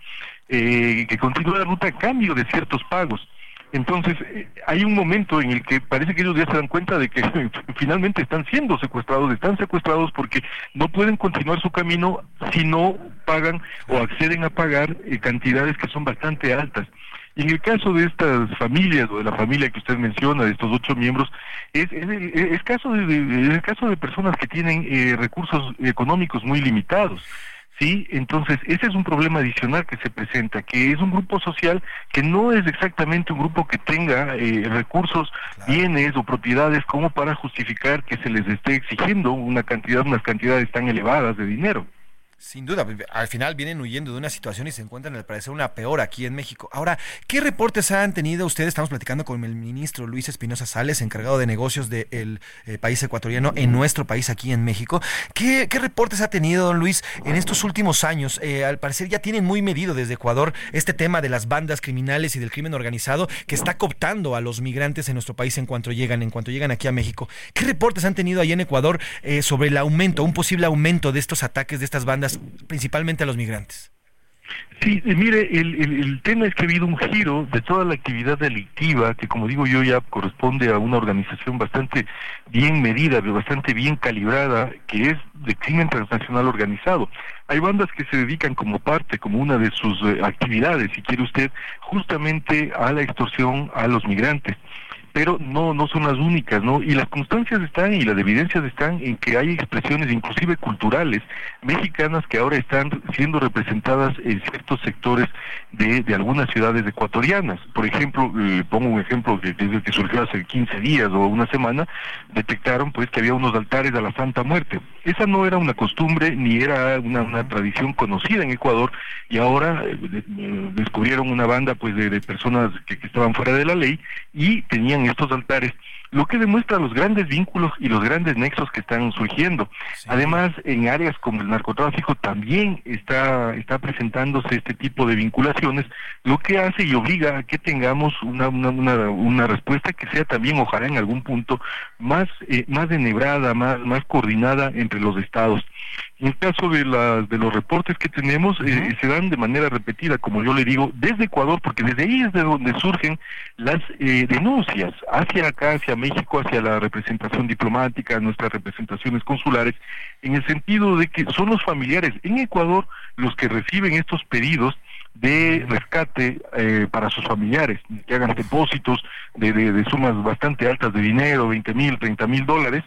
eh, que continúe la ruta a cambio de ciertos pagos. Entonces, eh, hay un momento en el que parece que ellos ya se dan cuenta de que finalmente están siendo secuestrados, están secuestrados porque no pueden continuar su camino si no pagan o acceden a pagar eh, cantidades que son bastante altas. Y en el caso de estas familias o de la familia que usted menciona, de estos ocho miembros, es, es, caso de, el caso de personas que tienen eh, recursos económicos muy limitados. ¿Sí? Entonces, ese es un problema adicional que se presenta, que es un grupo social que no es exactamente un grupo que tenga eh, recursos, bienes o propiedades como para justificar que se les esté exigiendo una cantidad, unas cantidades tan elevadas de dinero. Sin duda, al final vienen huyendo de una situación y se encuentran al parecer una peor aquí en México. Ahora, ¿qué reportes han tenido ustedes? Estamos platicando con el ministro Luis Espinosa Sales, encargado de negocios del eh, país ecuatoriano en nuestro país aquí en México. ¿Qué, reportes ha tenido, don Luis, en estos últimos años? Eh, al parecer ya tienen muy medido desde Ecuador este tema de las bandas criminales y del crimen organizado que está cooptando a los migrantes en nuestro país en cuanto llegan, en cuanto llegan aquí a México. ¿Qué reportes han tenido ahí en Ecuador eh, sobre el aumento, un posible aumento de estos ataques de estas bandas principalmente a los migrantes. Sí, eh, mire, el, tema es que ha habido un giro de toda la actividad delictiva, que como digo yo ya corresponde a una organización bastante bien medida, bastante bien calibrada, que es de crimen transnacional organizado. Hay bandas que se dedican como parte, como una de sus eh, actividades, si quiere usted, justamente a la extorsión a los migrantes pero no no son las únicas, ¿no? Y las constancias están y las evidencias están en que hay expresiones inclusive culturales mexicanas que ahora están siendo representadas en ciertos sectores de, de algunas ciudades ecuatorianas. Por ejemplo, eh, pongo un ejemplo que desde que surgió hace 15 días o una semana, detectaron pues que había unos altares a la Santa Muerte. Esa no era una costumbre ni era una, una tradición conocida en Ecuador y ahora eh, eh, descubrieron una banda pues de, personas que estaban fuera de la ley y tenían estos altares, lo que demuestra los grandes vínculos y los grandes nexos que están surgiendo. Además, en áreas como el narcotráfico también está, está presentándose este tipo de vinculaciones, lo que hace y obliga a que tengamos una, una, una, respuesta que sea también, ojalá en algún punto, más, eh, más enhebrada, más, más coordinada entre los estados. En el caso de, las de los reportes que tenemos, eh, se dan de manera repetida, como yo le digo, desde Ecuador, porque desde ahí es de donde surgen las eh, denuncias hacia acá, hacia México, hacia la representación diplomática, nuestras representaciones consulares, en el sentido de que son los familiares en Ecuador los que reciben estos pedidos de rescate eh, para sus familiares, que hagan depósitos de, de, sumas bastante altas de dinero, 20 mil, 30 mil dólares,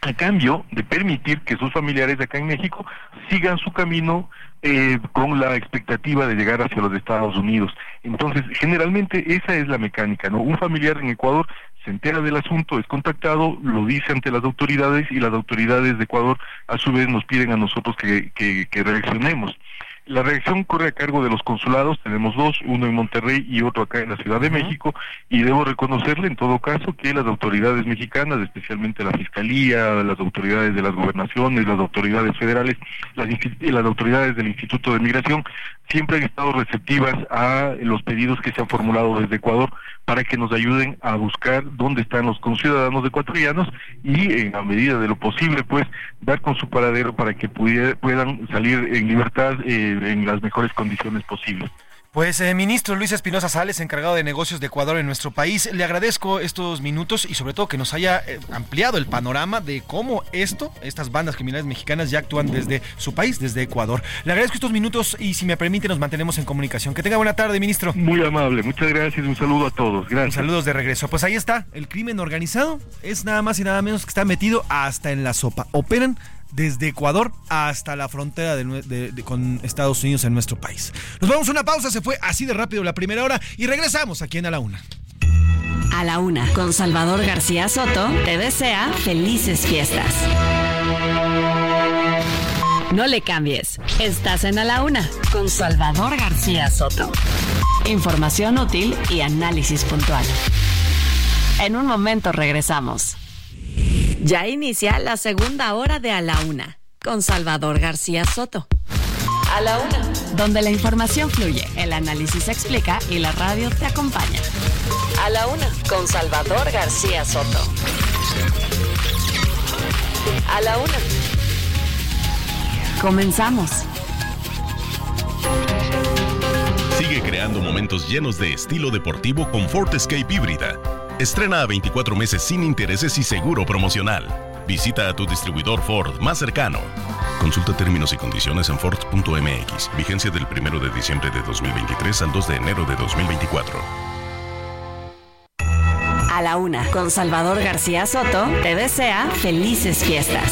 a cambio de permitir que sus familiares de acá en México sigan su camino eh, con la expectativa de llegar hacia los Estados Unidos. Entonces, generalmente esa es la mecánica, ¿no? Un familiar en Ecuador se entera del asunto, es contactado, lo dice ante las autoridades y las autoridades de Ecuador a su vez nos piden a nosotros que, que, que reaccionemos. La reacción corre a cargo de los consulados, tenemos dos, uno en Monterrey y otro acá en la Ciudad de México, y debo reconocerle en todo caso que las autoridades mexicanas, especialmente la Fiscalía, las autoridades de las gobernaciones, las autoridades federales, las, las autoridades del Instituto de Migración, siempre han estado receptivas a los pedidos que se han formulado desde Ecuador para que nos ayuden a buscar dónde están los conciudadanos ecuatorianos y en la medida de lo posible pues dar con su paradero para que puedan salir en libertad eh, en las mejores condiciones posibles. Pues eh, ministro Luis Espinosa Sales, encargado de negocios de Ecuador en nuestro país, le agradezco estos minutos y sobre todo que nos haya eh, ampliado el panorama de cómo esto, estas bandas criminales mexicanas ya actúan desde su país, desde Ecuador. Le agradezco estos minutos y si me permite nos mantenemos en comunicación. Que tenga buena tarde, ministro. Muy amable, muchas gracias, un saludo a todos. Gracias. Saludos de regreso. Pues ahí está, el crimen organizado es nada más y nada menos que está metido hasta en la sopa. Operan desde Ecuador hasta la frontera con Estados Unidos en nuestro país. Nos vamos a una pausa, se fue así de rápido la primera hora y regresamos aquí en A la Una. A la Una, con Salvador García Soto, te desea felices fiestas. No le cambies. Estás en A la Una con Salvador García Soto. Información útil y análisis puntual. En un momento regresamos. Ya inicia la segunda hora de A la Una con Salvador García Soto. A la Una, donde la información fluye, el análisis se explica y la radio te acompaña. A la Una con Salvador García Soto. A la Una. Comenzamos. Sigue creando momentos llenos de estilo deportivo con Ford Escape híbrida Estrena a 24 meses sin intereses y seguro promocional. Visita a tu distribuidor Ford más cercano. Consulta términos y condiciones en Ford.mx. Vigencia del 1 de diciembre de 2023 al 2 de enero de 2024. A la una, con Salvador García Soto, te desea felices fiestas.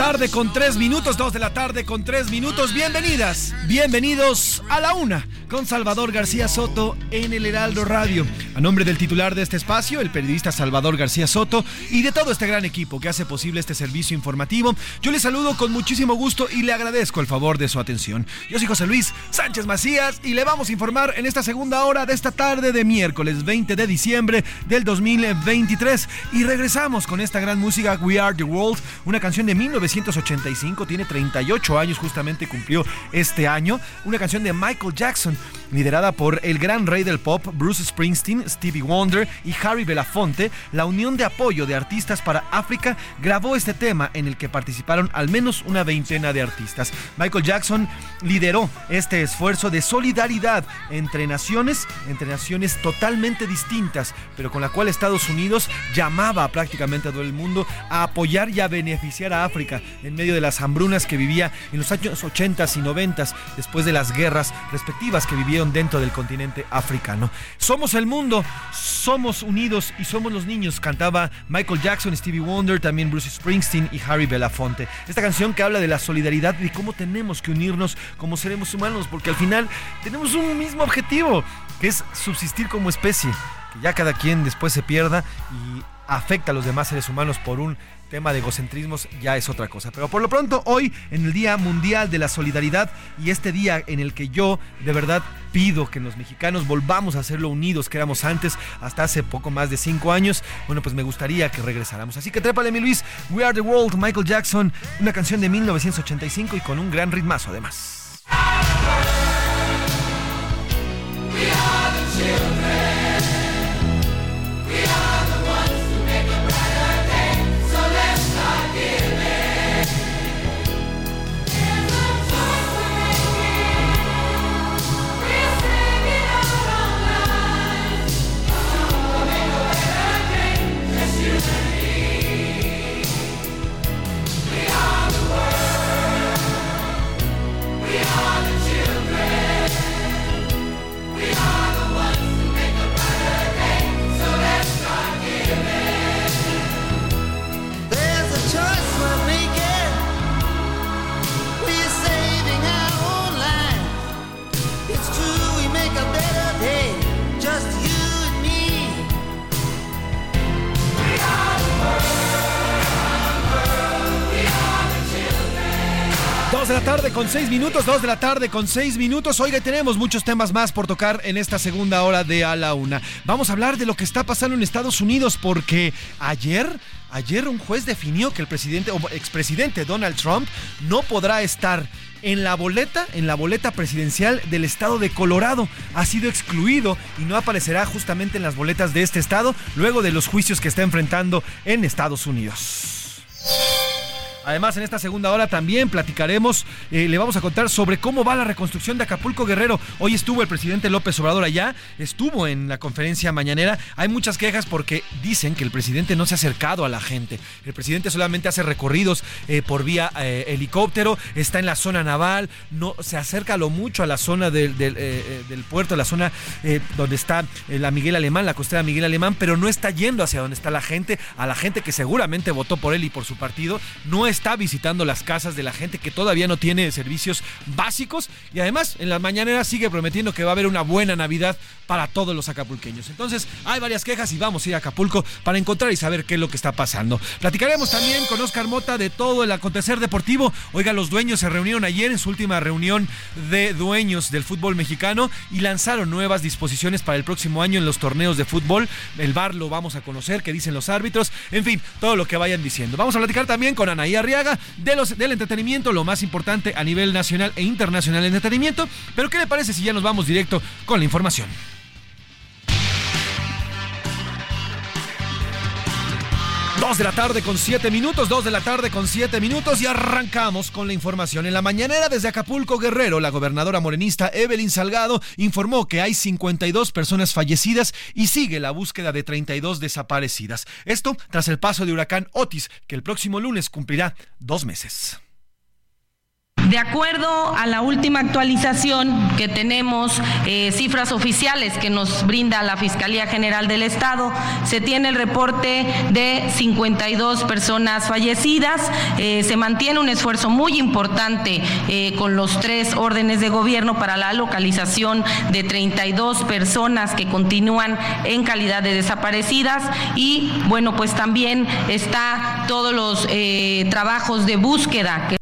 Tarde con tres minutos, dos de la tarde con tres minutos. Bienvenidas, bienvenidos a la una con Salvador García Soto en el Heraldo Radio. A nombre del titular de este espacio, el periodista Salvador García Soto, y de todo este gran equipo que hace posible este servicio informativo, yo le saludo con muchísimo gusto y le agradezco el favor de su atención. Yo soy José Luis Sánchez Macías y le vamos a informar en esta segunda hora de esta tarde de miércoles 20 de diciembre del 2023. Y regresamos con esta gran música We Are the World, una canción de 1985, tiene 38 años justamente cumplió este año, una canción de Michael Jackson liderada por el gran rey del pop Bruce Springsteen, Stevie Wonder y Harry Belafonte, la Unión de Apoyo de Artistas para África grabó este tema en el que participaron al menos una veintena de artistas. Michael Jackson lideró este esfuerzo de solidaridad entre naciones, entre naciones totalmente distintas, pero con la cual Estados Unidos llamaba prácticamente a todo el mundo a apoyar y a beneficiar a África en medio de las hambrunas que vivía en los años 80 y 90 después de las guerras respectivas que vivieron dentro del continente africano. Somos el mundo, somos unidos y somos los niños, cantaba Michael Jackson, Stevie Wonder, también Bruce Springsteen y Harry Belafonte. Esta canción que habla de la solidaridad y cómo tenemos que unirnos como seres humanos, porque al final tenemos un mismo objetivo, que es subsistir como especie, que ya cada quien después se pierda y afecta a los demás seres humanos por un tema de egocentrismos ya es otra cosa. Pero por lo pronto, hoy, en el Día Mundial de la Solidaridad y este día en el que yo de verdad pido que los mexicanos volvamos a ser lo unidos que éramos antes, hasta hace poco más de cinco años, bueno, pues me gustaría que regresáramos. Así que trépale, mi Luis, We Are the World, Michael Jackson, una canción de 1985 y con un gran ritmazo además. De la tarde con seis minutos, dos de la tarde con seis minutos. Oiga, tenemos muchos temas más por tocar en esta segunda hora de A la Una. Vamos a hablar de lo que está pasando en Estados Unidos porque ayer Ayer un juez definió que el presidente o expresidente Donald Trump no podrá estar en la boleta, en la boleta presidencial del estado de Colorado. Ha sido excluido y no aparecerá justamente en las boletas de este estado luego de los juicios que está enfrentando en Estados Unidos. Además, en esta segunda hora también platicaremos, eh, le vamos a contar sobre cómo va la reconstrucción de Acapulco Guerrero. Hoy estuvo el presidente López Obrador allá, estuvo en la conferencia mañanera. Hay muchas quejas porque dicen que el presidente no se ha acercado a la gente. El presidente solamente hace recorridos eh, por vía eh, helicóptero, está en la zona naval, no se acerca lo mucho a la zona del, puerto, la zona donde está la Miguel Alemán, la costera Miguel Alemán, pero no está yendo hacia donde está la gente, a la gente que seguramente votó por él y por su partido. No está visitando las casas de la gente que todavía no tiene servicios básicos y además en la mañanera sigue prometiendo que va a haber una buena Navidad para todos los acapulqueños. Entonces hay varias quejas y vamos a ir a Acapulco para encontrar y saber qué es lo que está pasando. Platicaremos también con Oscar Mota de todo el acontecer deportivo. Oiga, los dueños se reunieron ayer en su última reunión de dueños del fútbol mexicano y lanzaron nuevas disposiciones para el próximo año en los torneos de fútbol. El bar lo vamos a conocer, qué dicen los árbitros, en fin, todo lo que vayan diciendo. Vamos a platicar también con Anaí Arriaga de los, del entretenimiento, lo más importante a nivel nacional e internacional en entretenimiento. Pero ¿qué le parece si ya nos vamos directo con la información? Dos de la tarde con siete minutos, dos de la tarde con siete minutos y arrancamos con la información. En la mañanera desde Acapulco Guerrero, la gobernadora morenista Evelyn Salgado informó que hay 52 personas fallecidas y sigue la búsqueda de 32 desaparecidas. Esto tras el paso de huracán Otis, que el próximo lunes cumplirá dos meses. De acuerdo a la última actualización que tenemos, eh, cifras oficiales que nos brinda la Fiscalía General del Estado, se tiene el reporte de 52 personas fallecidas. Eh, se mantiene un esfuerzo muy importante eh, con los tres órdenes de gobierno para la localización de 32 personas que continúan en calidad de desaparecidas y bueno, pues también está todos los trabajos de búsqueda que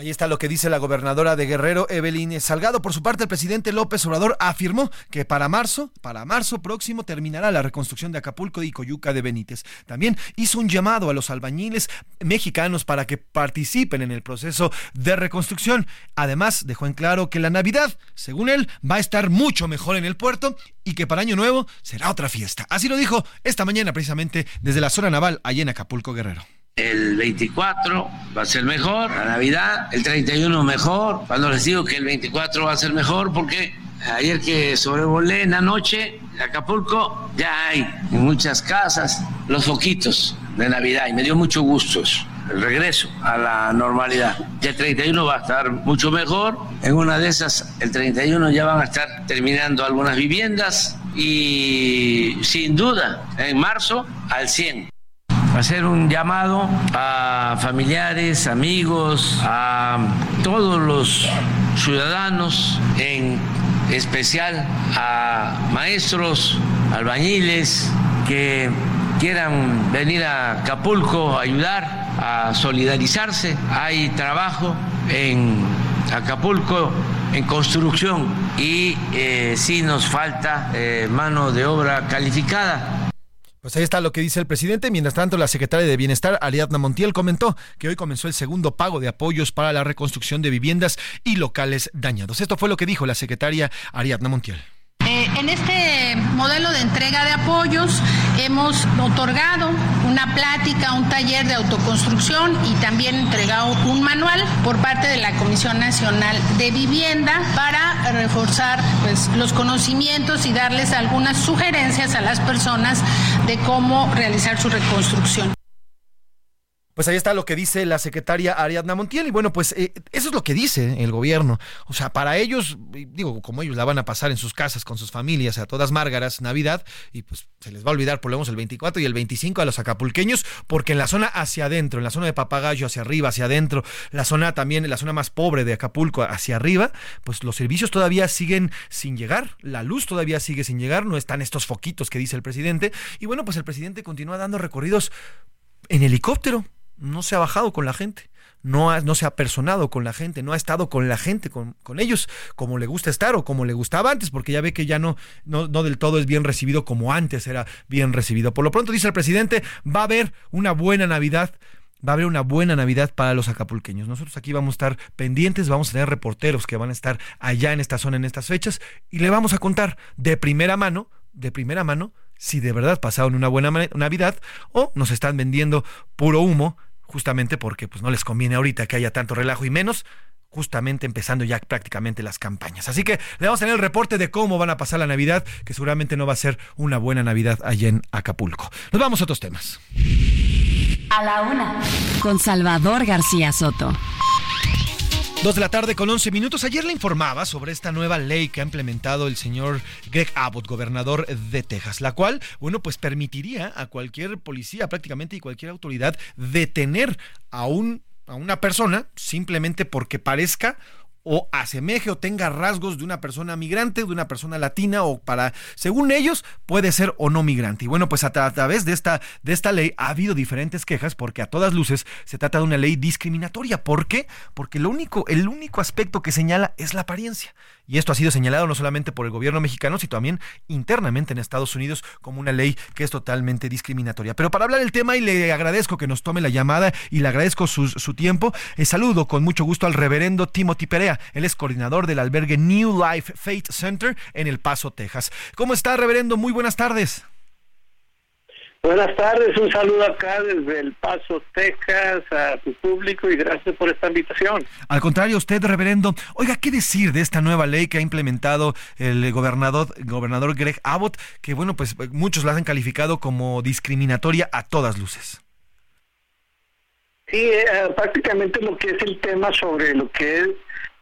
Ahí está lo que dice la gobernadora de Guerrero, Evelyn Salgado. Por su parte, el presidente López Obrador afirmó que para marzo, para marzo próximo, terminará la reconstrucción de Acapulco y Coyuca de Benítez. También hizo un llamado a los albañiles mexicanos para que participen en el proceso de reconstrucción. Además, dejó en claro que la Navidad, según él, va a estar mucho mejor en el puerto y que para Año Nuevo será otra fiesta. Así lo dijo esta mañana precisamente desde la zona naval, allá en Acapulco, Guerrero. El 24 va a ser mejor, la Navidad, el 31 mejor. Cuando les digo que el 24 va a ser mejor, porque ayer que sobrevolé en la noche, Acapulco, ya hay en muchas casas los foquitos de Navidad y me dio mucho gusto el regreso a la normalidad. Ya el 31 va a estar mucho mejor. En una de esas, el 31 ya van a estar terminando algunas viviendas y sin duda, en marzo al 100 hacer un llamado a familiares, amigos, a todos los ciudadanos, en especial a maestros, albañiles que quieran venir a Acapulco a ayudar, a solidarizarse. Hay trabajo en Acapulco en construcción y eh, sí nos falta eh, mano de obra calificada. Pues ahí está lo que dice el presidente. Mientras tanto, la secretaria de Bienestar, Ariadna Montiel, comentó que hoy comenzó el segundo pago de apoyos para la reconstrucción de viviendas y locales dañados. Esto fue lo que dijo la secretaria Ariadna Montiel. Eh, en este modelo de entrega de apoyos hemos otorgado una plática, un taller de autoconstrucción y también entregado un manual por parte de la Comisión Nacional de Vivienda para reforzar pues, los conocimientos y darles algunas sugerencias a las personas de cómo realizar su reconstrucción. Pues ahí está lo que dice la secretaria Ariadna Montiel y bueno, pues eh, eso es lo que dice el gobierno. O sea, para ellos, digo, como ellos la van a pasar en sus casas con sus familias a todas márgaras Navidad y pues se les va a olvidar por lo menos el 24 y el 25 a los acapulqueños porque en la zona hacia adentro, en la zona de Papagayo hacia arriba, hacia adentro, la zona también, la zona más pobre de Acapulco hacia arriba, pues los servicios todavía siguen sin llegar, la luz todavía sigue sin llegar, no están estos foquitos que dice el presidente y bueno, pues el presidente continúa dando recorridos en helicóptero no se ha bajado con la gente, no, ha, no se ha personado con la gente, no ha estado con la gente, con, ellos, como le gusta estar o como le gustaba antes, porque ya ve que ya no, no, no del todo es bien recibido como antes era bien recibido. Por lo pronto, dice el presidente, va a haber una buena Navidad va a haber una buena Navidad para los acapulqueños. Nosotros aquí vamos a estar pendientes, vamos a tener reporteros que van a estar allá en esta zona en estas fechas y le vamos a contar de primera mano, de primera mano, si de verdad pasaron una buena Navidad o nos están vendiendo puro humo justamente porque pues no les conviene ahorita que haya tanto relajo y menos justamente empezando ya prácticamente las campañas. Así que le vamos a tener el reporte de cómo van a pasar la Navidad, que seguramente no va a ser una buena Navidad allá en Acapulco. Nos vamos a otros temas. A la una, con Salvador García Soto. Dos de la tarde con 11 minutos. Ayer le informaba sobre esta nueva ley que ha implementado el señor Greg Abbott, gobernador de Texas, la cual, bueno, pues permitiría a cualquier policía prácticamente y cualquier autoridad detener a un a una persona simplemente porque parezca o asemeje o tenga rasgos de una persona migrante, de una persona latina o para, según ellos, puede ser o no migrante. Y bueno, pues a, través de esta, de esta ley ha habido diferentes quejas porque a todas luces se trata de una ley discriminatoria. ¿Por qué? Porque lo único, el único aspecto que señala es la apariencia. Y esto ha sido señalado no solamente por el gobierno mexicano, sino también internamente en Estados Unidos como una ley que es totalmente discriminatoria. Pero para hablar del tema, y le agradezco que nos tome la llamada y le agradezco su, su tiempo, eh, saludo con mucho gusto al reverendo Timothy Perea. Él es coordinador del albergue New Life Faith Center en El Paso, Texas. ¿Cómo está, reverendo? Muy buenas tardes. Buenas tardes, un saludo acá desde El Paso, Texas, a tu público y gracias por esta invitación. Al contrario, usted, reverendo, oiga, ¿qué decir de esta nueva ley que ha implementado el gobernador, gobernador Greg Abbott, que bueno, pues muchos la han calificado como discriminatoria a todas luces? Sí, eh, prácticamente lo que es el tema sobre lo que es,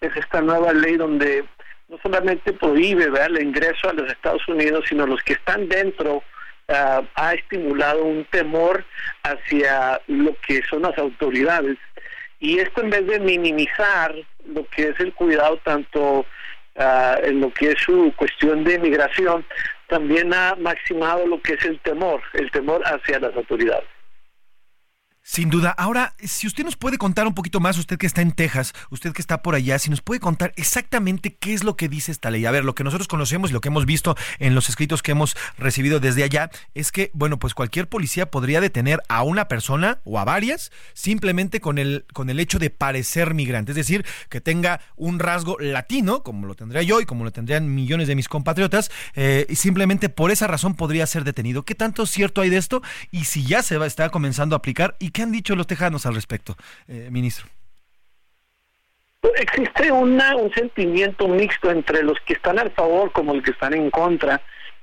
es esta nueva ley donde no solamente prohíbe ¿verdad? el ingreso a los Estados Unidos, sino los que están dentro ha estimulado un temor hacia lo que son las autoridades. Y esto en vez de minimizar lo que es el cuidado tanto ah, en lo que es su cuestión de migración, también ha maximado lo que es el temor, el temor hacia las autoridades. Sin duda. Ahora, si usted nos puede contar un poquito más, usted que está en Texas, usted que está por allá, si nos puede contar exactamente qué es lo que dice esta ley. A ver, lo que nosotros conocemos y lo que hemos visto en los escritos que hemos recibido desde allá es que, bueno, pues cualquier policía podría detener a una persona o a varias simplemente con el, con el hecho de parecer migrante. Es decir, que tenga un rasgo latino, como lo tendría yo y como lo tendrían millones de mis compatriotas, eh, y simplemente por esa razón podría ser detenido. ¿Qué tanto cierto hay de esto? Y si ya se va, está comenzando a aplicar y ¿Qué han dicho los tejanos al respecto, eh, ministro? Existe una, un sentimiento mixto entre los que están a favor como los que están en contra.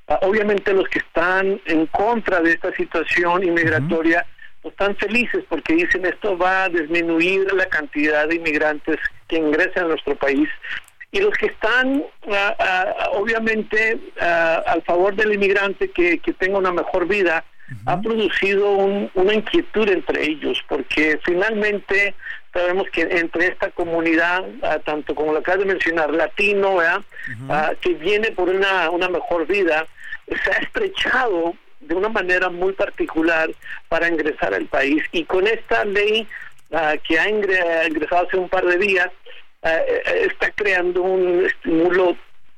Ah, obviamente los que están en contra de esta situación inmigratoria pues, están felices porque dicen esto va a disminuir la cantidad de inmigrantes que ingresan a nuestro país y los que están ah, obviamente al favor del inmigrante que, que tenga una mejor vida ha producido una inquietud entre ellos, porque finalmente sabemos que entre esta comunidad, ah, tanto como lo acabas de mencionar, latino, ah, que viene por una, una mejor vida, se ha estrechado de una manera muy particular para ingresar al país. Y con esta ley ah, que ha ingresado hace un par de días, eh, está creando un estímulo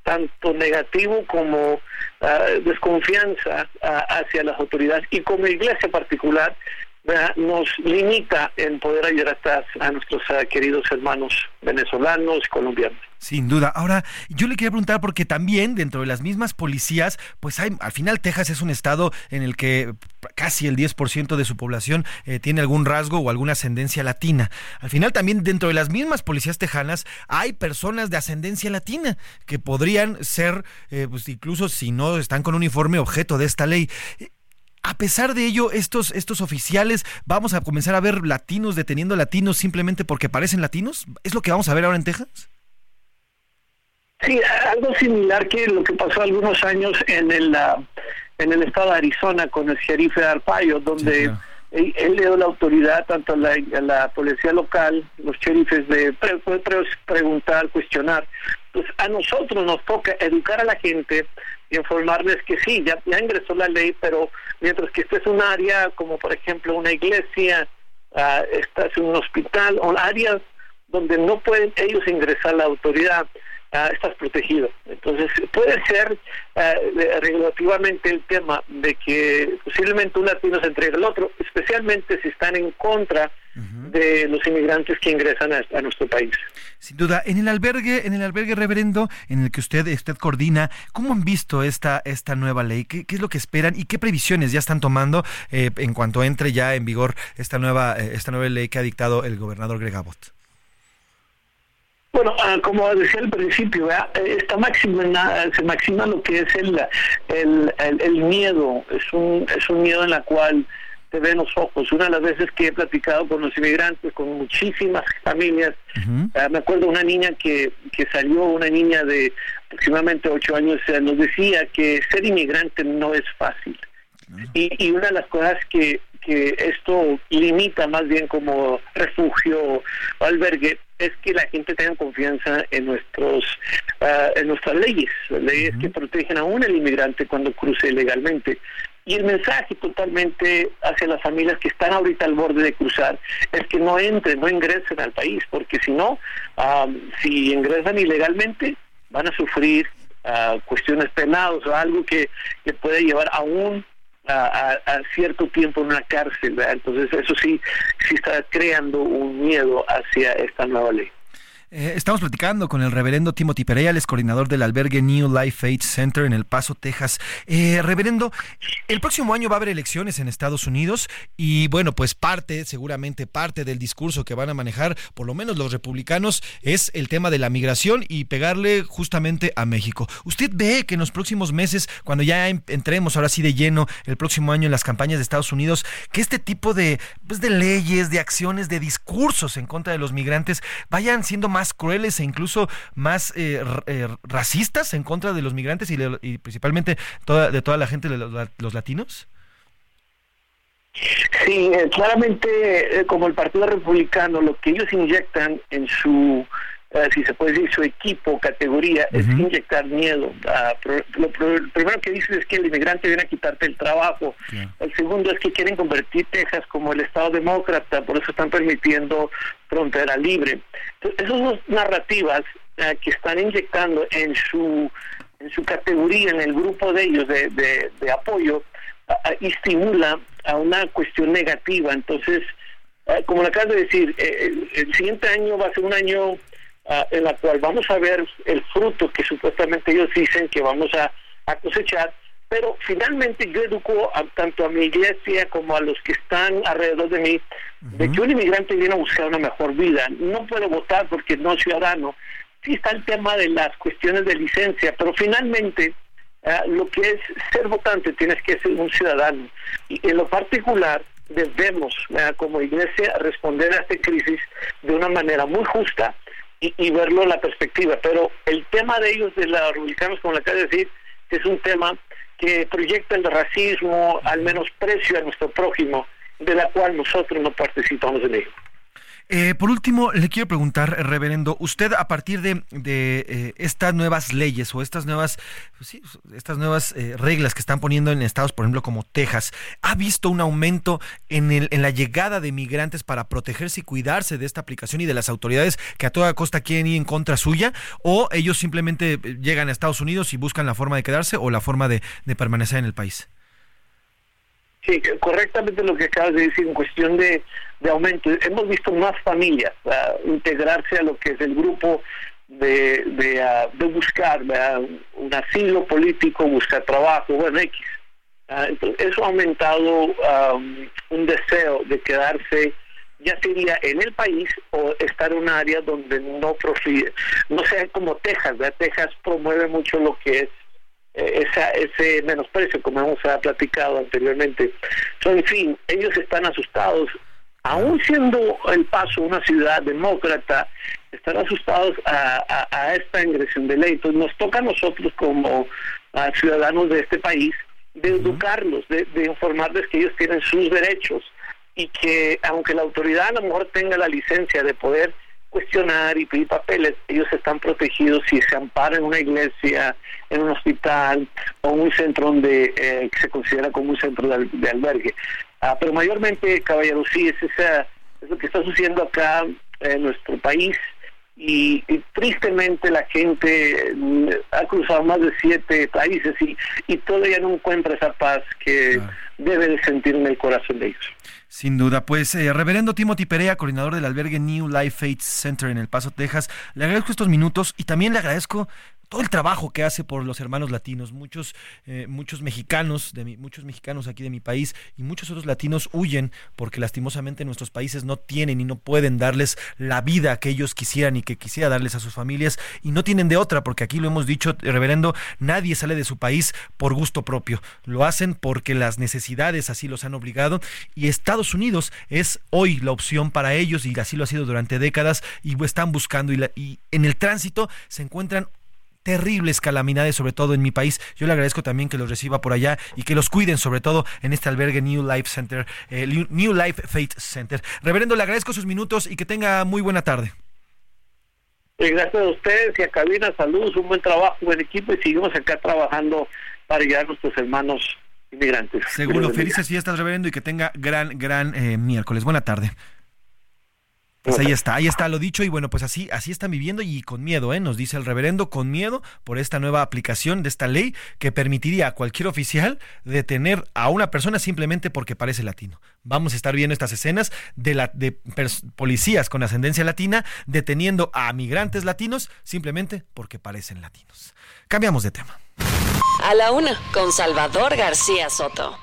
tanto negativo como ah, desconfianza ah, hacia las autoridades y como iglesia particular nos limita en poder ayudar a, nuestros ah, queridos hermanos venezolanos y colombianos. Sin duda. Ahora, yo le quería preguntar porque también dentro de las mismas policías, pues hay, al final Texas es un estado en el que casi el 10% de su población eh, tiene algún rasgo o alguna ascendencia latina. Al final también dentro de las mismas policías tejanas hay personas de ascendencia latina que podrían ser, eh, pues incluso si no están con uniforme, objeto de esta ley. A pesar de ello, estos, estos oficiales, vamos a comenzar a ver latinos deteniendo latinos simplemente porque parecen latinos. ¿Es lo que vamos a ver ahora en Texas? Sí, algo similar que lo que pasó algunos años en el, ah, en el estado de Arizona con el sheriff de Arpaio, donde él, le dio la autoridad tanto a la, policía local, los sheriffes de preguntar, cuestionar. Pues a nosotros nos toca educar a la gente informarles que sí, ya, ya ingresó la ley, pero mientras que este es un área como por ejemplo una iglesia, uh, esta es un hospital, o áreas donde no pueden ellos ingresar la autoridad, estás protegido. Entonces, puede ser eh, relativamente el tema de que posiblemente un latino se entregue al otro, especialmente si están en contra de los inmigrantes que ingresan a, nuestro país. Sin duda, en el albergue, en el albergue reverendo, en el que usted, usted coordina, ¿cómo han visto esta, esta nueva ley? ¿Qué, es lo que esperan y qué previsiones ya están tomando eh, en cuanto entre ya en vigor esta nueva, eh, esta nueva ley que ha dictado el gobernador Greg Abbott? Bueno, ah, como decía al principio, está máxima, se maxima lo que es el, el, el, miedo, es un, es un miedo en la cual te ven los ojos. Una de las veces que he platicado con los inmigrantes, con muchísimas familias, ah, me acuerdo una niña que, que salió, una niña de aproximadamente ocho años, eh, nos decía que ser inmigrante no es fácil. Y, y una de las cosas que, que esto limita más bien como refugio o albergue es que la gente tenga confianza en nuestros ah, en nuestras leyes, leyes que protegen aún al inmigrante cuando cruce legalmente. Y el mensaje totalmente hacia las familias que están ahorita al borde de cruzar es que no entren, no ingresen al país, porque si no, si ingresan ilegalmente, van a sufrir ah, cuestiones penadas o algo que, que puede llevar a a, cierto tiempo en una cárcel. Entonces eso sí, sí está creando un miedo hacia esta nueva ley. Eh, estamos platicando con el reverendo Timothy Pereira, el coordinador del albergue New Life Faith Center en El Paso, Texas. Eh, reverendo, el próximo año va a haber elecciones en Estados Unidos y bueno, pues parte, seguramente parte del discurso que van a manejar, por lo menos los republicanos, es el tema de la migración y pegarle justamente a México. ¿Usted ve que en los próximos meses, cuando ya entremos ahora sí de lleno el próximo año en las campañas de Estados Unidos, que este tipo de, pues, de leyes, de acciones, de discursos en contra de los migrantes vayan siendo más crueles e incluso más eh, eh, racistas en contra de los migrantes y, principalmente toda, de toda la gente de los, latinos? Sí, eh, claramente como el Partido Republicano, lo que ellos inyectan en su si se puede decir, su equipo, categoría, es inyectar miedo. Ah, lo, primero que dicen es que el inmigrante viene a quitarte el trabajo. El segundo es que quieren convertir Texas como el Estado demócrata, por eso están permitiendo frontera libre. Entonces, esas dos narrativas ah, que están inyectando en su, en su categoría, en el grupo de ellos de, de, apoyo, uh, estimula a una cuestión negativa. Entonces, como le acabas de decir, eh, el siguiente año va a ser un año Ah, en la cual vamos a ver el fruto que supuestamente ellos dicen que vamos a, cosechar, pero finalmente yo educo tanto a mi iglesia como a los que están alrededor de mí de que un inmigrante viene a buscar una mejor vida, no puede votar porque no es ciudadano, sí está el tema de las cuestiones de licencia, pero finalmente ah, lo que es ser votante tienes que ser un ciudadano. Y en lo particular debemos como iglesia responder a esta crisis de una manera muy justa y, verlo en la perspectiva. Pero el tema de ellos, de los republicanos, como le acabo de decir, es un tema que proyecta el racismo, al menosprecio a nuestro prójimo, de la cual nosotros no participamos en ello. Eh, por último, le quiero preguntar, reverendo, usted a partir de, eh, estas nuevas leyes o estas nuevas, pues estas nuevas eh, reglas que están poniendo en estados, por ejemplo, como Texas, ¿ha visto un aumento en, el, en la llegada de migrantes para protegerse y cuidarse de esta aplicación y de las autoridades que a toda costa quieren ir en contra suya? ¿O ellos simplemente llegan a Estados Unidos y buscan la forma de quedarse o la forma de permanecer en el país? Sí, correctamente lo que acabas de decir en cuestión de, aumento. Hemos visto más familias integrarse a lo que es el grupo de, de, ah, buscar un asilo político, buscar trabajo, bueno, X. Entonces, eso ha aumentado un deseo de quedarse ya sería en el país o estar en un área donde no profite, no sea como Texas, Texas promueve mucho lo que es esa, ese menosprecio, como hemos platicado anteriormente. en fin, ellos están asustados, aún siendo El Paso una ciudad demócrata, están asustados a, esta ingresión de ley. Entonces nos toca a nosotros como ciudadanos de este país de educarlos, de, de informarles que ellos tienen sus derechos y que aunque la autoridad a lo mejor tenga la licencia de poder cuestionar y pedir papeles, ellos están protegidos si se amparan en una iglesia, en un hospital o un centro donde eh, se considera como un centro de, albergue. Ah, pero mayormente, caballero, sí, es, esa, es lo que está sucediendo acá en nuestro país y, tristemente la gente mm, ha cruzado más de siete países y, y todavía no encuentra esa paz que debe de sentir en el corazón de ellos. Sin duda, pues eh, reverendo Timothy Perea, coordinador del albergue New Life Faith Center en El Paso, Texas, le agradezco estos minutos y también le agradezco todo el trabajo que hace por los hermanos latinos. Muchos, eh, muchos mexicanos, de muchos mexicanos aquí de mi país y muchos otros latinos huyen porque lastimosamente nuestros países no tienen y no pueden darles la vida que ellos quisieran y que quisiera darles a sus familias y no tienen de otra porque aquí lo hemos dicho, reverendo, nadie sale de su país por gusto propio. Lo hacen porque las necesidades así los han obligado y Estados Unidos es hoy la opción para ellos y así lo ha sido durante décadas y están buscando y en el tránsito se encuentran terribles calamidades, sobre todo en mi país. Yo le agradezco también que los reciba por allá y que los cuiden, sobre todo en este albergue New Life Center, eh, New Life Faith Center. Reverendo, le agradezco sus minutos y que tenga muy buena tarde. gracias a ustedes y a Cabina, saludos, un buen trabajo, buen equipo y seguimos acá trabajando para ayudar a nuestros hermanos inmigrantes. Seguro, felices fiestas, reverendo, y que tenga gran, gran eh, miércoles. Buena tarde. Pues ahí está, ahí está lo dicho y bueno, pues así, así están viviendo y con miedo, ¿eh? Nos dice el reverendo, con miedo por esta nueva aplicación de esta ley que permitiría a cualquier oficial detener a una persona simplemente porque parece latino. Vamos a estar viendo estas escenas de, la, de policías con ascendencia latina deteniendo a migrantes latinos simplemente porque parecen latinos. Cambiamos de tema. A la una, con Salvador García Soto.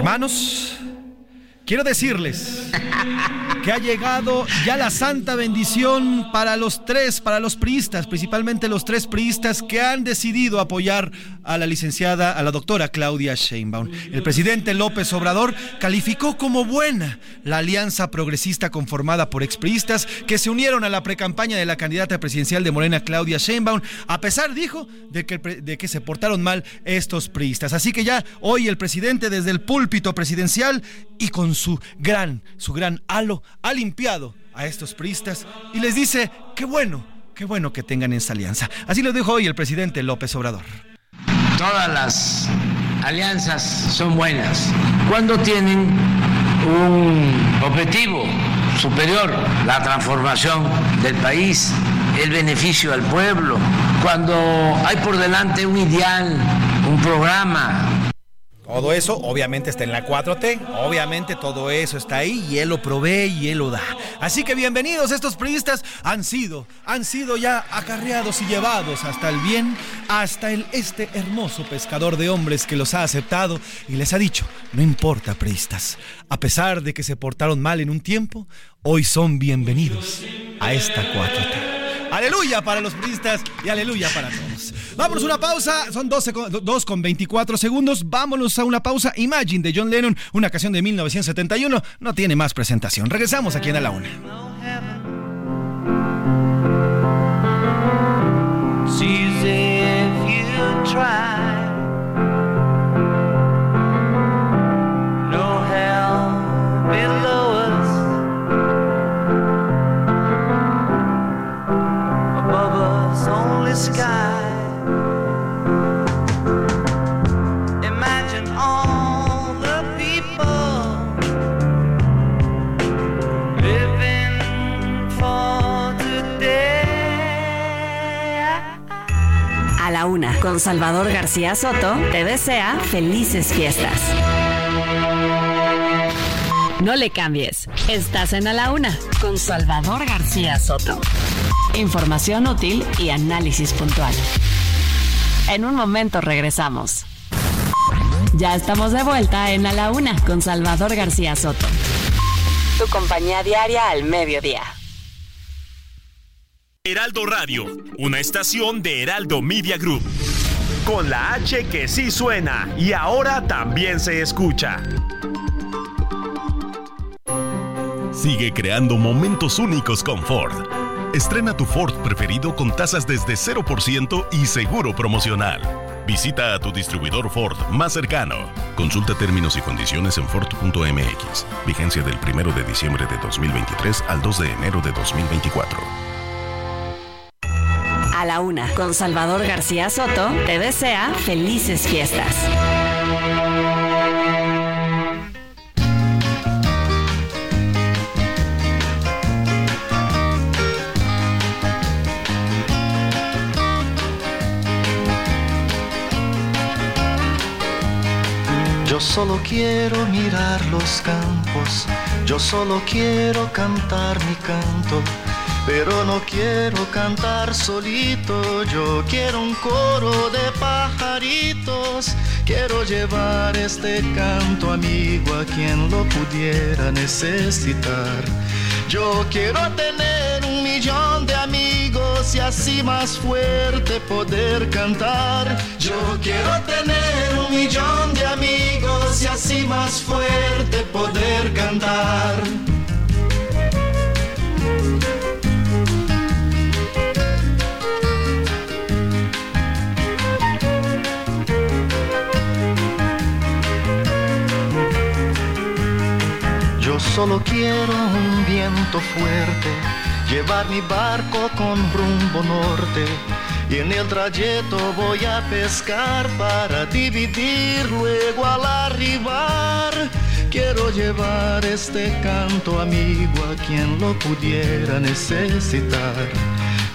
Hermanos, quiero decirles que ha llegado ya la santa bendición para los tres, para los priistas, principalmente los tres priistas que han decidido apoyar a la licenciada, a la doctora Claudia Sheinbaum. El presidente López Obrador calificó como buena la alianza progresista conformada por expriistas que se unieron a la precampaña de la candidata presidencial de Morena, Claudia Sheinbaum, a pesar, dijo, de que, de que se portaron mal estos priistas. Así que ya hoy el presidente desde el púlpito presidencial y con su gran, su gran halo ha limpiado a estos priistas y les dice, qué bueno, qué bueno que tengan esa alianza. Así lo dijo hoy el presidente López Obrador. Todas las alianzas son buenas cuando tienen un objetivo superior, la transformación del país, el beneficio al pueblo, cuando hay por delante un ideal, un programa, todo eso obviamente está en la 4T, obviamente todo eso está ahí y él lo provee y él lo da. Así que bienvenidos, estos periodistas han sido, han sido ya acarreados y llevados hasta el bien, hasta el este hermoso pescador de hombres que los ha aceptado y les ha dicho, no importa periodistas, a pesar de que se portaron mal en un tiempo, hoy son bienvenidos a esta 4T. Aleluya para los periodistas y aleluya para todos. Vámonos a una pausa, son 12 con, 2 con 24 segundos. Vámonos a una pausa. Imagine de John Lennon, una canción de 1971, no tiene más presentación. Regresamos aquí en A la Una. Una con Salvador García Soto te desea felices fiestas. No le cambies. Estás en A la Una con Salvador García Soto. Información útil y análisis puntual. En un momento regresamos. Ya estamos de vuelta en A la Una con Salvador García Soto. Tu compañía diaria al mediodía. Heraldo Radio, una estación de Heraldo Media Group. Con la H que sí suena y ahora también se escucha. Sigue creando momentos únicos con Ford. Estrena tu Ford preferido con tasas desde 0% y seguro promocional. Visita a tu distribuidor Ford más cercano. Consulta términos y condiciones en Ford.mx. Vigencia del 1 de diciembre de 2023 al 2 de enero de 2024 a la una con Salvador García Soto te desea felices fiestas. Yo solo quiero mirar los campos, yo solo quiero cantar mi canto pero no quiero cantar solito, yo quiero un coro de pajaritos. Quiero llevar este canto amigo a quien lo pudiera necesitar. Yo quiero tener un millón de amigos y así más fuerte poder cantar. Yo quiero tener un millón de amigos y así más fuerte poder cantar. solo quiero un viento fuerte, llevar mi barco con rumbo norte, y en el trayecto voy a pescar para dividir luego al arribar. Quiero llevar este canto amigo a quien lo pudiera necesitar.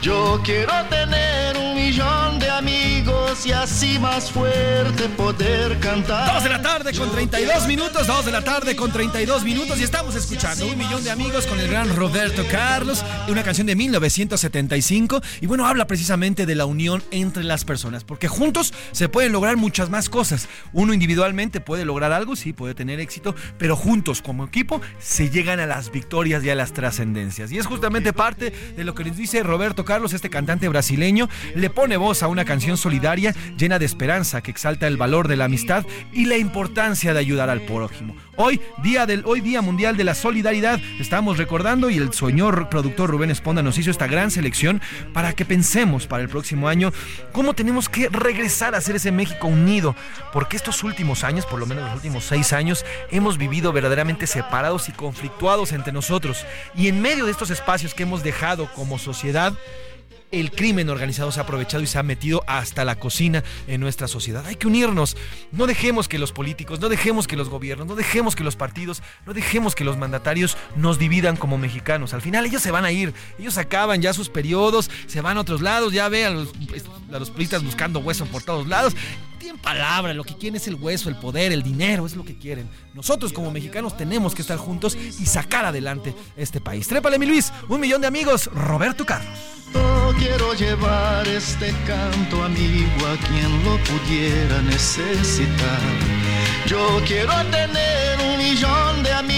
Yo quiero tener millón de amigos y así más fuerte poder cantar. Dos de la tarde con 32 minutos, dos de la tarde con 32 minutos y estamos escuchando un millón de amigos con el gran Roberto Carlos, una canción de 1975 y bueno, habla precisamente de la unión entre las personas, porque juntos se pueden lograr muchas más cosas. Uno individualmente puede lograr algo, sí, puede tener éxito, pero juntos como equipo se llegan a las victorias y a las trascendencias. Y es justamente parte de lo que les dice Roberto Carlos Carlos, este cantante brasileño, le pone voz a una canción solidaria llena de esperanza que exalta el valor de la amistad y la importancia de ayudar al prójimo. Hoy, día del hoy día mundial de la solidaridad, estamos recordando y el señor productor Rubén Esponda nos hizo esta gran selección para que pensemos para el próximo año cómo tenemos que regresar a ser ese México unido, porque estos últimos años, por lo menos los últimos seis años, hemos vivido verdaderamente separados y conflictuados entre nosotros. Y en medio de estos espacios que hemos dejado como sociedad, el crimen organizado se ha aprovechado y se ha metido hasta la cocina en nuestra sociedad. Hay que unirnos. No dejemos que los políticos, no dejemos que los gobiernos, no dejemos que los partidos, no dejemos que los mandatarios nos dividan como mexicanos. Al final ellos se van a ir, ellos acaban ya sus periodos, se van a otros lados, ya ve a los, a los buscando hueso por todos lados tienen palabra, lo que quieren es el hueso, el poder, el dinero, es lo que quieren. Nosotros como mexicanos tenemos que estar juntos y sacar adelante este país. Trépale, mi Luis, un millón de amigos, Roberto Carlos. Quiero llevar este canto amigo a quien lo pudiera necesitar. Yo quiero tener un millón de amigos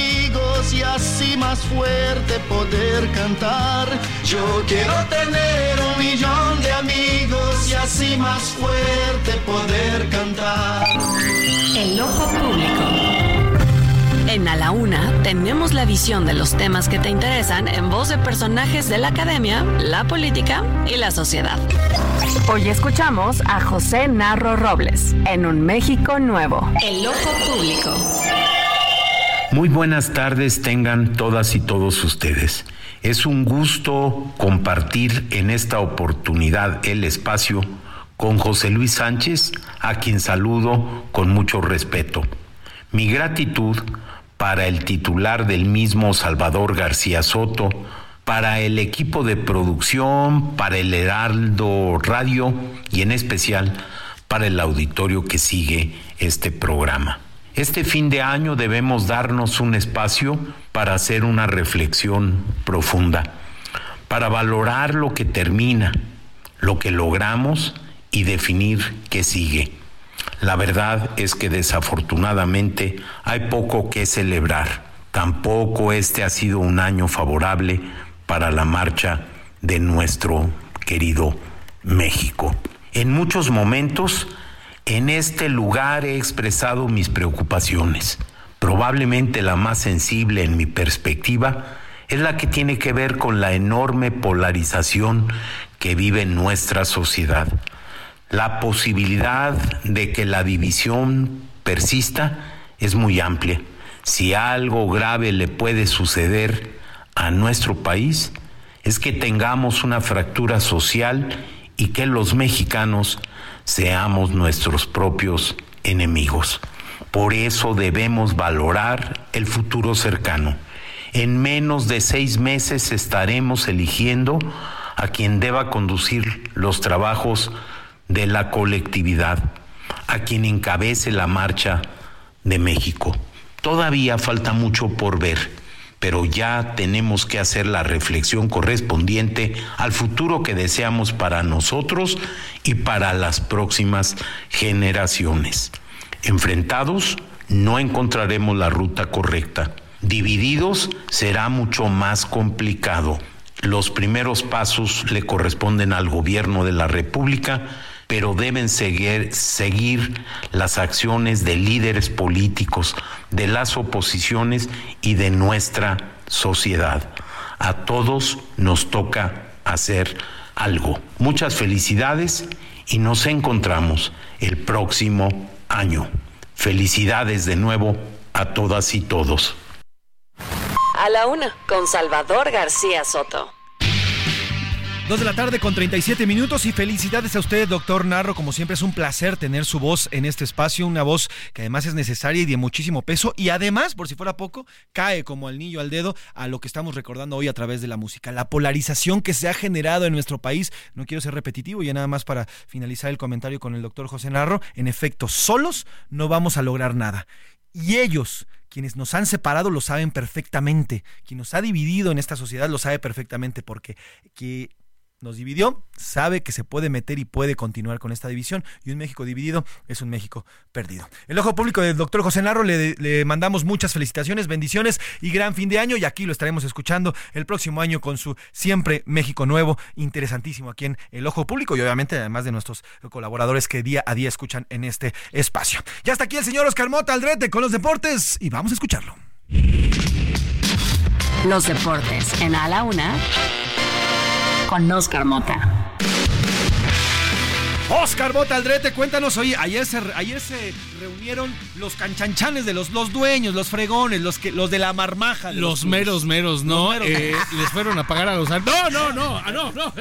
y así más fuerte poder cantar. Yo quiero tener un millón de amigos y así más fuerte poder cantar. El ojo público. En A la Una tenemos la visión de los temas que te interesan en voz de personajes de la academia, la política y la sociedad. Hoy escuchamos a José Narro Robles en Un México Nuevo. El ojo público. Muy buenas tardes tengan todas y todos ustedes. Es un gusto compartir en esta oportunidad el espacio con José Luis Sánchez, a quien saludo con mucho respeto. Mi gratitud para el titular del mismo Salvador García Soto, para el equipo de producción, para el Heraldo Radio y en especial para el auditorio que sigue este programa. Este fin de año debemos darnos un espacio para hacer una reflexión profunda, para valorar lo que termina, lo que logramos y definir qué sigue. La verdad es que desafortunadamente hay poco que celebrar. Tampoco este ha sido un año favorable para la marcha de nuestro querido México. En muchos momentos, en este lugar he expresado mis preocupaciones. Probablemente la más sensible en mi perspectiva es la que tiene que ver con la enorme polarización que vive nuestra sociedad la posibilidad de que la división persista es muy amplia. Si algo grave le puede suceder a nuestro país, es que tengamos una fractura social y que los mexicanos seamos nuestros propios enemigos. Por eso debemos valorar el futuro cercano. En menos de seis meses estaremos eligiendo a quien deba conducir los trabajos de la colectividad, a quien encabece la marcha de México. Todavía falta mucho por ver, pero ya tenemos que hacer la reflexión correspondiente al futuro que deseamos para nosotros y para las próximas generaciones. Enfrentados, no encontraremos la ruta correcta. Divididos será mucho más complicado. Los primeros pasos le corresponden al gobierno de la República pero deben seguir, seguir las acciones de líderes políticos, de las oposiciones y de nuestra sociedad. A todos nos toca hacer algo. Muchas felicidades y nos encontramos el próximo año. Felicidades de nuevo a todas y todos. A la una, con Salvador García Soto. Dos de la tarde con 37 minutos y felicidades a usted, doctor Narro. Como siempre es un placer tener su voz en este espacio, una voz que además es necesaria y de muchísimo peso y además, por si fuera poco, cae como al niño al dedo a lo que estamos recordando hoy a través de la música. La polarización que se ha generado en nuestro país. No quiero ser repetitivo y nada más para finalizar el comentario con el doctor José Narro. En efecto, solos no vamos a lograr nada. Y ellos, quienes nos han separado, lo saben perfectamente. Quien nos ha dividido en esta sociedad lo sabe perfectamente porque que nos dividió, sabe que se puede meter y puede continuar con esta división. Y un México dividido es un México perdido. El ojo público del doctor José Narro le, le, mandamos muchas felicitaciones, bendiciones y gran fin de año. Y aquí lo estaremos escuchando el próximo año con su siempre México nuevo, interesantísimo aquí en el ojo público y obviamente además de nuestros colaboradores que día a día escuchan en este espacio. Ya está aquí el señor Oscar Mota Aldrete con los deportes y vamos a escucharlo. Los deportes en A la Una con Oscar Mota. Oscar Bota Aldrete, cuéntanos, oye, ayer se, ayer se reunieron los canchanchanes de los, los dueños, los fregones, los que los de la marmaja. los, los meros, meros, ¿no? Meros. Eh, les fueron a pagar a los... No, no, no, ah, no, no.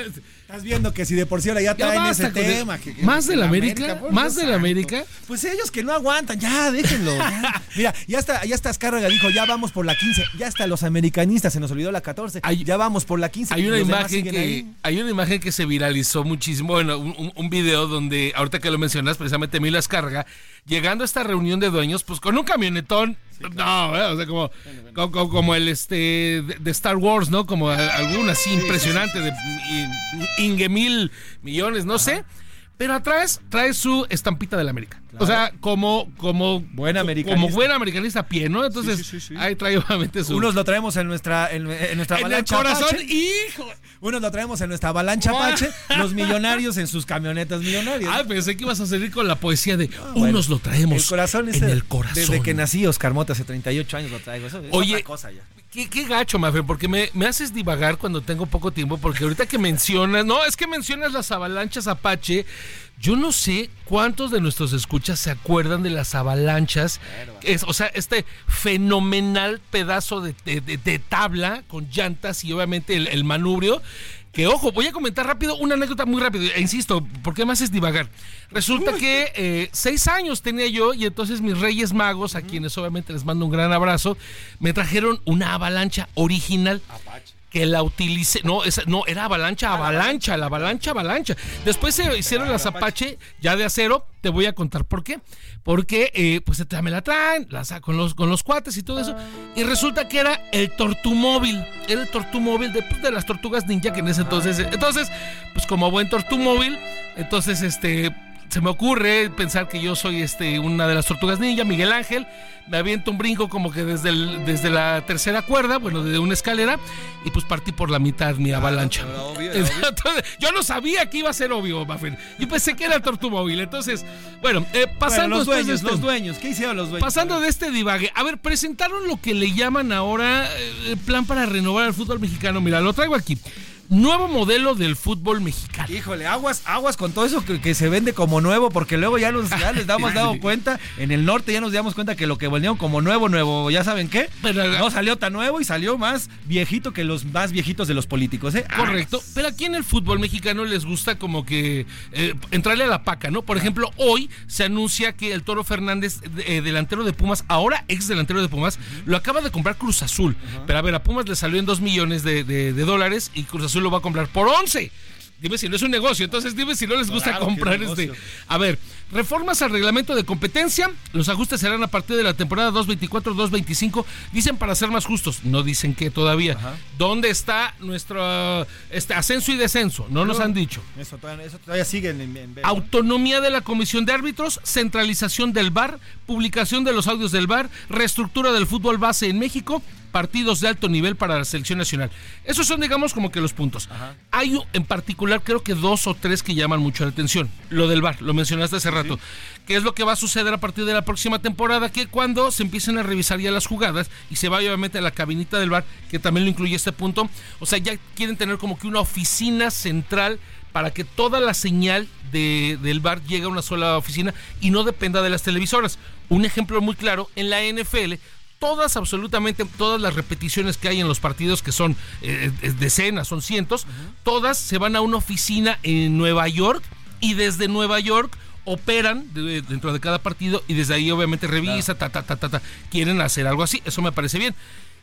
Estás viendo que si de por sí ahora ya traen ya ese tema. Que, que, ¿Más de la América? América pues, ¿Más de la América? Pues ellos que no aguantan, ya, déjenlo. Ya. Mira, ya está, ya está Azcárraga dijo, ya vamos por la 15. Ya está los americanistas, se nos olvidó la 14. Hay, ya vamos por la 15. Hay una, imagen que, hay una imagen que se viralizó muchísimo. Bueno, un, un, video donde, ahorita que lo mencionas, precisamente Emilio Azcárraga, llegando a esta reunión de dueños, pues con un camionetón Sí, claro. No, o sea, como, como, como, el este de, Star Wars, ¿no? Como alguna así impresionante de Inge mil millones, no Ajá. sé. Pero atrás trae su estampita de la América. Claro. O sea, como, como, buen americanista. como buen americanista a pie, ¿no? Entonces, sí, sí, sí, ahí trae obviamente su. Unos lo traemos en nuestra, en, en nuestra en avalancha. el corazón, Apache. hijo. Unos lo traemos en nuestra avalancha Apache, los millonarios en sus camionetas millonarias. Ah, pensé que ibas a salir con la poesía de ah, bueno, unos lo traemos. El corazón es en el, el corazón. Desde que nací, Oscar Mota, hace 38 años lo traigo. Eso es Oye, otra cosa ya. Qué, qué, gacho, Mafe, porque me, me, haces divagar cuando tengo poco tiempo, porque ahorita que mencionas, no, es que mencionas las avalanchas Apache, yo no sé cuántos de nuestros escuchas se acuerdan de las avalanchas, es, o sea, este fenomenal pedazo de, de, de, de tabla con llantas y obviamente el, el manubrio que ojo, voy a comentar rápido una anécdota muy rápido, e insisto, porque más es divagar. Resulta que eh, seis años tenía yo y entonces mis Reyes Magos, a quienes obviamente les mando un gran abrazo, me trajeron una avalancha original. Apache que la utilicé. No, esa, no, era avalancha, avalancha, la avalancha, avalancha. Después se hicieron las Apache ya de acero. Te voy a contar por qué. Porque, eh, pues, me la traen, la con los, con los cuates y todo eso. Y resulta que era el tortumóvil. Era el tortumóvil de, pues, de las tortugas ninja que en ese entonces. Entonces, pues, como buen tortumóvil, entonces, este se me ocurre pensar que yo soy este una de las tortugas ninja, Miguel Ángel, me aviento un brinco como que desde, el, desde la tercera cuerda, bueno, desde una escalera, y pues partí por la mitad mi avalancha. Era obvio, era obvio. Entonces, yo no sabía que iba a ser obvio, Mafer. Yo pensé que era el tortumóvil. Entonces, bueno, eh, pasando bueno, los dueños, de este, los dueños, ¿qué hicieron los dueños? Pasando de este divague, a ver, presentaron lo que le llaman ahora el eh, plan para renovar el fútbol mexicano. Mira, lo traigo aquí nuevo modelo del fútbol mexicano. Híjole, aguas, aguas con todo eso que, que se vende como nuevo, porque luego ya nos ya les damos dado cuenta, en el norte ya nos damos cuenta que lo que vendieron como nuevo, nuevo, ya saben qué, pero, no salió tan nuevo y salió más viejito que los más viejitos de los políticos, ¿eh? Correcto, pero aquí en el fútbol mexicano les gusta como que eh, entrarle a la paca, ¿no? Por ejemplo, hoy se anuncia que el Toro Fernández, eh, delantero de Pumas, ahora ex delantero de Pumas, uh -huh. lo acaba de comprar Cruz Azul, uh -huh. pero a ver, a Pumas le salió en 2 millones de, de, de dólares y Cruz Azul lo va a comprar por 11. Dime si no es un negocio, entonces dime si no les gusta Claro, comprar este. A ver, reformas al reglamento de competencia. Los ajustes serán a partir de la temporada 224-225. Dicen para ser más justos, no dicen que todavía. ¿Dónde está nuestro este ascenso y descenso? No nos han dicho. Eso todavía, eso todavía sigue en, en, en Autonomía de la comisión de árbitros, centralización del VAR, publicación de los audios del VAR, reestructura del fútbol base en México, partidos de alto nivel para la selección nacional. Esos son, digamos, como que los puntos. Hay en particular, creo que dos o tres que llaman mucho la atención. Lo del VAR, lo mencionaste hace rato. ¿Qué es lo que va a suceder a partir de la próxima temporada? Que cuando se empiecen a revisar ya las jugadas y se va obviamente a la cabinita del VAR, que también lo incluye este punto. O sea, ya quieren tener como que una oficina central para que toda la señal de, del bar llegue a una sola oficina y no dependa de las televisoras. Un ejemplo muy claro, en la NFL, todas, absolutamente todas las repeticiones que hay en los partidos, que son eh, eh, decenas, son cientos, todas se van a una oficina en Nueva York y desde Nueva York operan de- dentro de cada partido y desde ahí obviamente revisa, ta, ta, ta, ta, ta. Quieren hacer algo así, eso me parece bien.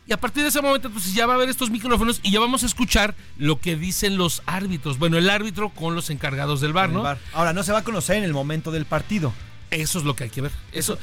Y a partir de ese momento, entonces ya va a haber estos micrófonos y ya vamos a escuchar lo que dicen los árbitros. Bueno, el árbitro con los encargados del bar, ¿no? bar. Ahora, no se va a conocer en el momento del partido. Eso es lo que hay que ver. Eso,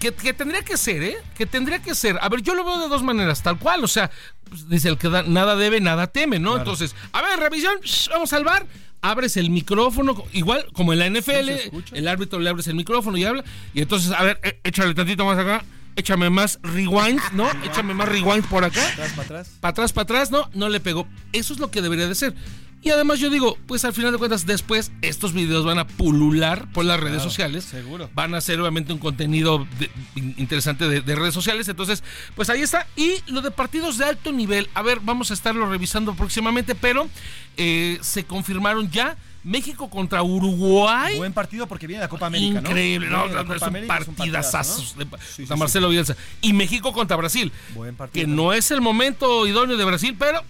que, que tendría que ser, ¿eh? Que tendría que ser. A ver, yo lo veo de dos maneras, tal cual. O sea, pues, dice el que da- nada debe, nada teme, ¿no? Entonces, a ver, revisión, shh, vamos al bar. Abres el micrófono, igual como en la NFL, el árbitro le abres el micrófono y habla. Y entonces, a ver, eh, échale tantito más acá, échame más rewind, ¿no? Échame más rewind por acá. Atrás, para atrás. Para atrás, para atrás, no, no le pegó. Eso es lo que debería de ser. Y además yo digo, pues al final de cuentas, después estos videos van a pulular por las redes sociales. seguro. Van a ser obviamente un contenido de- interesante de, de redes sociales. Entonces, pues ahí está. Y lo de partidos de alto nivel, a ver, vamos a estarlo revisando próximamente, pero eh, se confirmaron ya México contra Uruguay. Buen partido porque viene la Copa América, ¿no? Increíble, no, no, Copa es un América, es un partidazazo partidazo, de ¿no? Sí, sí, San sí. Marcelo Bielsa. Y México contra Brasil. Buen partido. Que no es el momento idóneo de Brasil, pero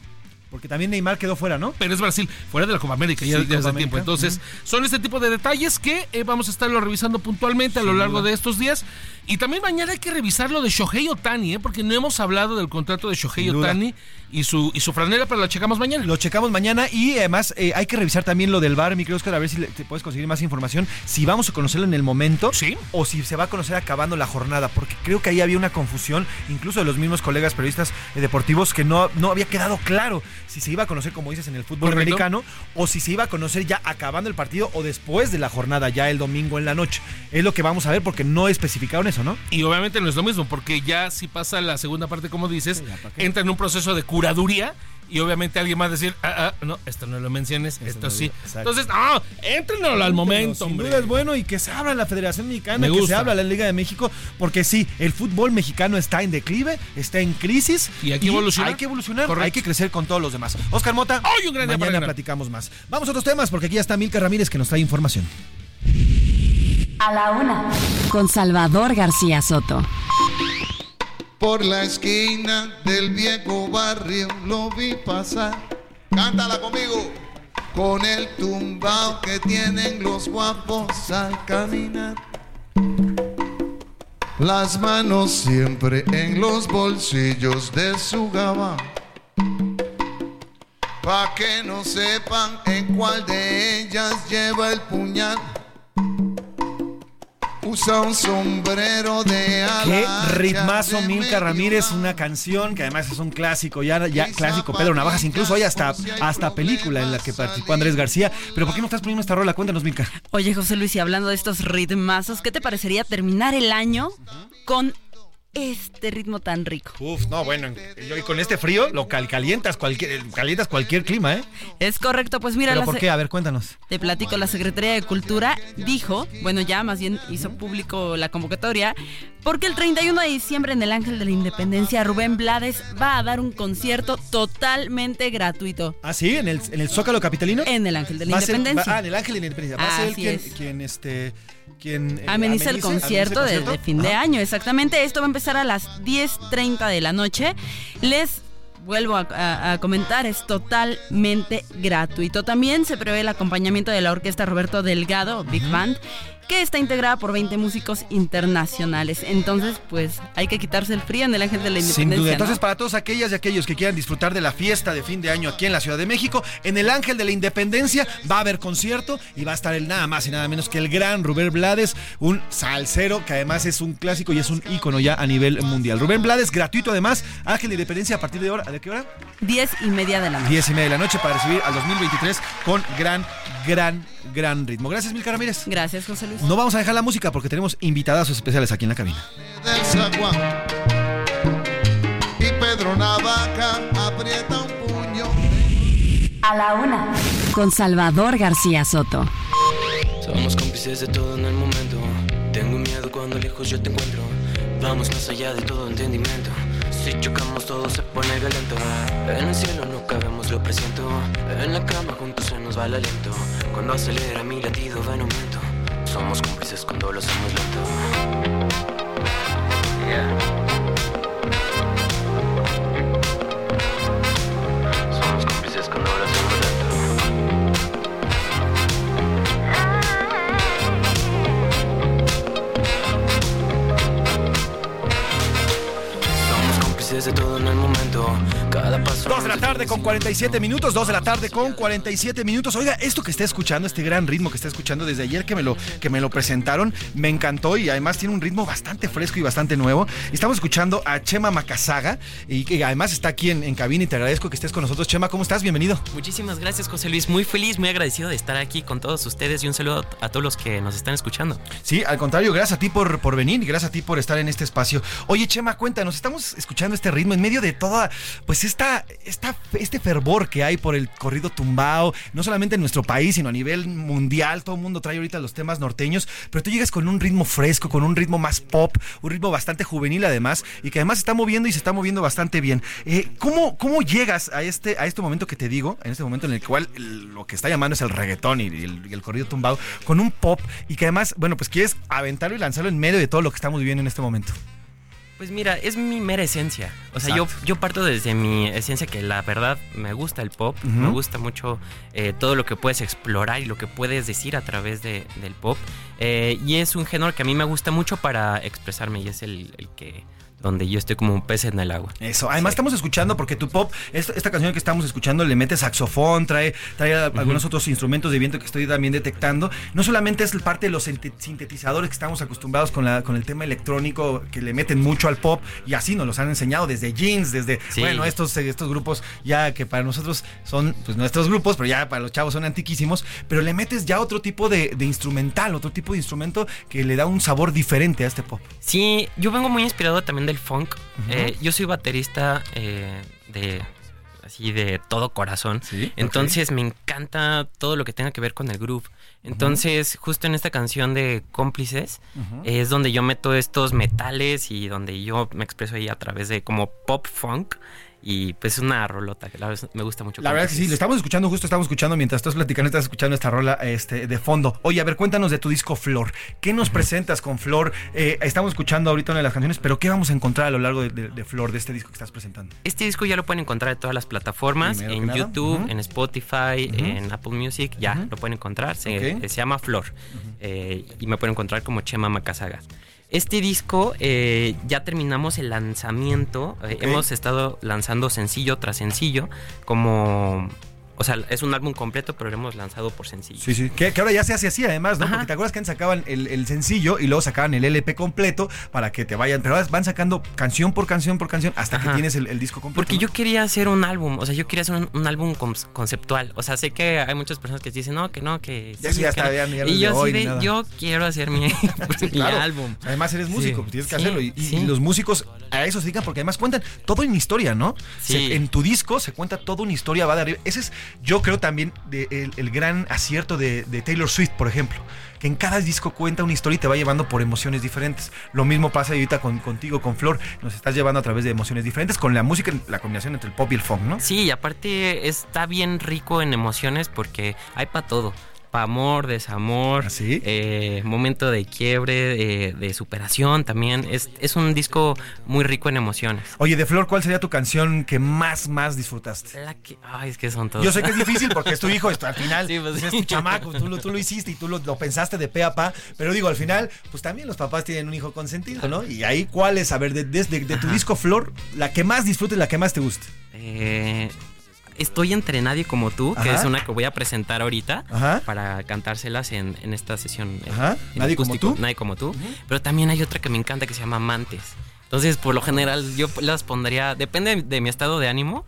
Porque también Neymar quedó fuera, ¿no? pero es Brasil, fuera de la Copa América ya, Sí, ya Copa hace tiempo. América. Entonces, son este tipo de detalles que eh, vamos a estarlo revisando puntualmente a lo largo de estos días. Y también mañana hay que revisar lo de Shohei Otani, ¿eh? porque no hemos hablado del contrato de Shohei. Otani y su, y su franela, pero lo checamos mañana. Lo checamos mañana y además eh, hay que revisar también lo del bar, mi querido Oscar, a ver si te puedes conseguir más información. Si vamos a conocerlo en el momento o si se va a conocer acabando la jornada, porque creo que ahí había una confusión, incluso de los mismos colegas periodistas eh, deportivos, que no, no había quedado claro si se iba a conocer, como dices, en el fútbol Correcto. americano o si se iba a conocer ya acabando el partido o después de la jornada, ya el domingo en la noche. Es lo que vamos a ver porque no especificaron eso, ¿no? Y obviamente no es lo mismo, porque ya si pasa la segunda parte, como dices, entra en un proceso de curaduría y obviamente alguien va a decir, ah, ah, no, esto no lo menciones, esto no sí. Entonces, no, éntrenlo al momento, Sin hombre. duda es bueno y que se habla en la Federación Mexicana, Me que se en la Liga de México, porque sí, el fútbol mexicano está en declive, está en crisis. Y hay que evolucionar. Hay que evolucionar, Correcto. hay que crecer con todos los demás. Oscar Mota, ¡Ay, un gran mañana platicamos más. Vamos a otros temas, porque aquí ya está Milka Ramírez que nos trae información. A la una. Con Salvador García Soto. Por la esquina del viejo barrio lo vi pasar. Cántala conmigo. Con el tumbao que tienen los guapos al caminar. Las manos siempre en los bolsillos de su gabán. Pa' que no sepan en cuál de ellas lleva el puñal. Usa un sombrero de ala. Qué ritmazo, Milka Ramírez, una canción que además es un clásico, ya, ya clásico, Pedro Navajas, incluso hay hasta, hasta película en la que participó Andrés García. Pero ¿por qué no estás poniendo esta rola? Cuéntanos, Milka. Oye, José Luis, y hablando de estos ritmazos, ¿qué te parecería terminar el año con este ritmo tan rico? Uf, no, bueno, y con este frío lo cal- calientas cualquier, calientas cualquier clima, ¿eh? Es correcto, pues mira, ¿Pero la por qué? A ver, cuéntanos. Te platico, la Secretaría de Cultura dijo, bueno, ya más bien hizo público la convocatoria, porque el 31 de diciembre en el Ángel de la Independencia, Rubén Blades va a dar un concierto totalmente gratuito. ¿Ah, sí? ¿En el, en el Zócalo Capitalino? En el Ángel de la Va a ser- Independencia. va- ah, en el Ángel de la Independencia. Va a ser quien, es. quien, este, quien... eh, Ameniza el concierto, de, fin de año, exactamente. Esto va a empezar a las 10.30 de la noche. Les vuelvo a, a- a comentar, es totalmente gratuito. También se prevé el acompañamiento de la orquesta Roberto Delgado, Big Band, que está integrada por 20 músicos internacionales. Entonces, pues hay que quitarse el frío en el Ángel de la Sin Independencia. duda. ¿no? Entonces, para todos aquellas y aquellos que quieran disfrutar de la fiesta de fin de año aquí en la Ciudad de México, en el Ángel de la Independencia va a haber concierto y va a estar el nada más y nada menos que el gran Rubén Blades, un salsero que además es un clásico y es un ícono ya a nivel mundial. Rubén Blades, gratuito además, Ángel de Independencia a partir de hora, ¿de qué hora? 10 y media de la noche. 10 y media de la noche para recibir al 2023 con gran, gran, gran ritmo. Gracias, Milka Ramírez. Gracias, José Luis. No vamos a dejar la música porque tenemos invitadas especiales aquí en la cabina. del zaguán. Y Pedro Navaja aprieta un puño. A la una. Con Salvador García Soto. Somos cómplices de todo en el momento. Tengo miedo cuando lejos yo te encuentro. Vamos más allá de todo entendimiento. Si chocamos todo se pone violento. En el cielo no cabemos, lo presiento. En la cama juntos se nos va el aliento. Cuando acelera mi latido va en aumento. Somos cómplices cuando lo hacemos lento. Yeah. De todo en el momento. Cada paso. Dos de la tarde con 47 minutos, dos de la tarde con 47 minutos. Oiga, esto que está escuchando, este gran ritmo que está escuchando desde ayer que me lo, que me lo presentaron, me encantó y además tiene un ritmo bastante fresco y bastante nuevo. Estamos escuchando a Chema Macasaga y que además está aquí en, en cabina y te agradezco que estés con nosotros. Chema, ¿cómo estás? Bienvenido. Muchísimas gracias, José Luis. Muy feliz, muy agradecido de estar aquí con todos ustedes y un saludo a todos los que nos están escuchando. Sí, al contrario, gracias a ti por, por venir y gracias a ti por estar en este espacio. Oye, Chema, cuéntanos, estamos escuchando este ritmo en medio de toda, pues esta, este fervor que hay por el corrido tumbao, no solamente en nuestro país, sino a nivel mundial. Todo el mundo trae ahorita los temas norteños, pero tú llegas con un ritmo fresco, con un ritmo más pop, un ritmo bastante juvenil además, y que además se está moviendo y se está moviendo bastante bien. Eh, ¿cómo, ¿Cómo llegas a este, a este momento que te digo, en este momento en el cual lo que está llamando es el reggaetón y el, y el corrido tumbado, con un pop y que además, bueno, pues quieres aventarlo y lanzarlo en medio de todo lo que estamos viviendo en este momento? Pues mira, es mi mera esencia. O sea, yo, yo parto desde mi esencia que la verdad me gusta el pop, me gusta mucho eh, todo lo que puedes explorar y lo que puedes decir a través de- del pop. Eh, y es un género que a mí me gusta mucho para expresarme y es el, el que donde yo estoy como un pez en el agua. Eso, además estamos escuchando porque tu pop, esta, esta canción que estamos escuchando le mete saxofón, trae, trae algunos otros instrumentos de viento que estoy también detectando. No solamente es parte de los sinte- sintetizadores que estamos acostumbrados con, la, con el tema electrónico que le meten mucho al pop y así nos los han enseñado desde jeans, desde, Sí. bueno, estos, estos grupos ya que para nosotros son pues nuestros grupos, pero ya para los chavos son antiquísimos, pero le metes ya otro tipo de, de instrumental, otro tipo de instrumento que le da un sabor diferente a este pop. Sí, yo vengo muy inspirado también del funk. Eh, yo soy baterista eh, de así de todo corazón. Entonces me encanta todo lo que tenga que ver con el groove. Entonces, justo en esta canción de Cómplices Ujú. es donde yo meto estos metales y donde yo me expreso ahí a través de como pop funk y pues una rolota que la verdad me gusta mucho. La verdad que sí, lo estamos escuchando, justo estamos escuchando mientras estás platicando, estás escuchando esta rola este, de fondo. Oye, a ver, cuéntanos de tu disco Flor. ¿Qué nos presentas con Flor? Eh, estamos escuchando ahorita una de las canciones, pero ¿qué vamos a encontrar a lo largo de, de- de Flor, de este disco que estás presentando? Este disco ya lo pueden encontrar en todas las plataformas, Primero en. YouTube, en Spotify, en Apple Music, ya lo pueden encontrar. Se llama Flor eh, y me pueden encontrar como Chema Macasaga. Este disco eh, ya terminamos el lanzamiento. eh. Hemos estado lanzando sencillo tras sencillo, como O sea, es un álbum completo, pero lo hemos lanzado por sencillo. Sí, sí. Que, que ahora ya se hace así, además, ¿no? Porque te acuerdas que antes sacaban el, el sencillo y luego sacaban el LP completo para que te vayan. Pero ahora van sacando canción por canción por canción hasta que tienes el, el disco completo. Porque yo quería hacer un álbum, o sea, yo quería hacer un, un álbum con- conceptual. O sea, sé que hay muchas personas que dicen, no, que no, que Ya sí, sí, ya que está, no". ya- Y yo de, nada. yo quiero hacer mi, mi Claro. álbum. Además eres músico, Sí. pues tienes que Sí, hacerlo. Y, sí. los músicos a eso se dedican porque además cuentan toda una historia, ¿no? Sí. Se- en tu disco se cuenta toda una historia, va de arriba. Ese es, yo creo también, el, gran acierto de, de Taylor Swift, por ejemplo. Que en cada disco cuenta una historia y te va llevando por emociones diferentes. Lo mismo pasa ahorita con, contigo, con Flor. Nos estás llevando a través de emociones diferentes con la música, la combinación entre el pop y el funk, ¿no? Sí, y aparte está bien rico en emociones porque hay para todo. Amor, desamor, ¿Ah, eh, momento de quiebre, eh, de superación también. Es, es un disco muy rico en emociones. Oye, de Flor, ¿cuál sería tu canción que más, más disfrutaste? La que, ay, es que son todos. Yo sé que es difícil porque es tu hijo, esto, al final Sí, pues es tu chamaco, tú lo, tú lo hiciste y tú lo, lo pensaste de pe a pa, pero digo, al final, pues también los papás tienen un hijo consentido, ¿no? Y ahí, ¿cuál es? A ver, de, de tu disco Flor, la que más disfrutes, la que más te guste. Eh, estoy entre Nadie como tú, que es una que voy a presentar ahorita Ajá. para cantárselas en, en esta sesión. eh, Ajá. en Nadie como tú. Nadie como tú. Pero también hay otra que me encanta que se llama Amantes. Entonces, por lo general, yo las pondría, depende de mi estado de ánimo,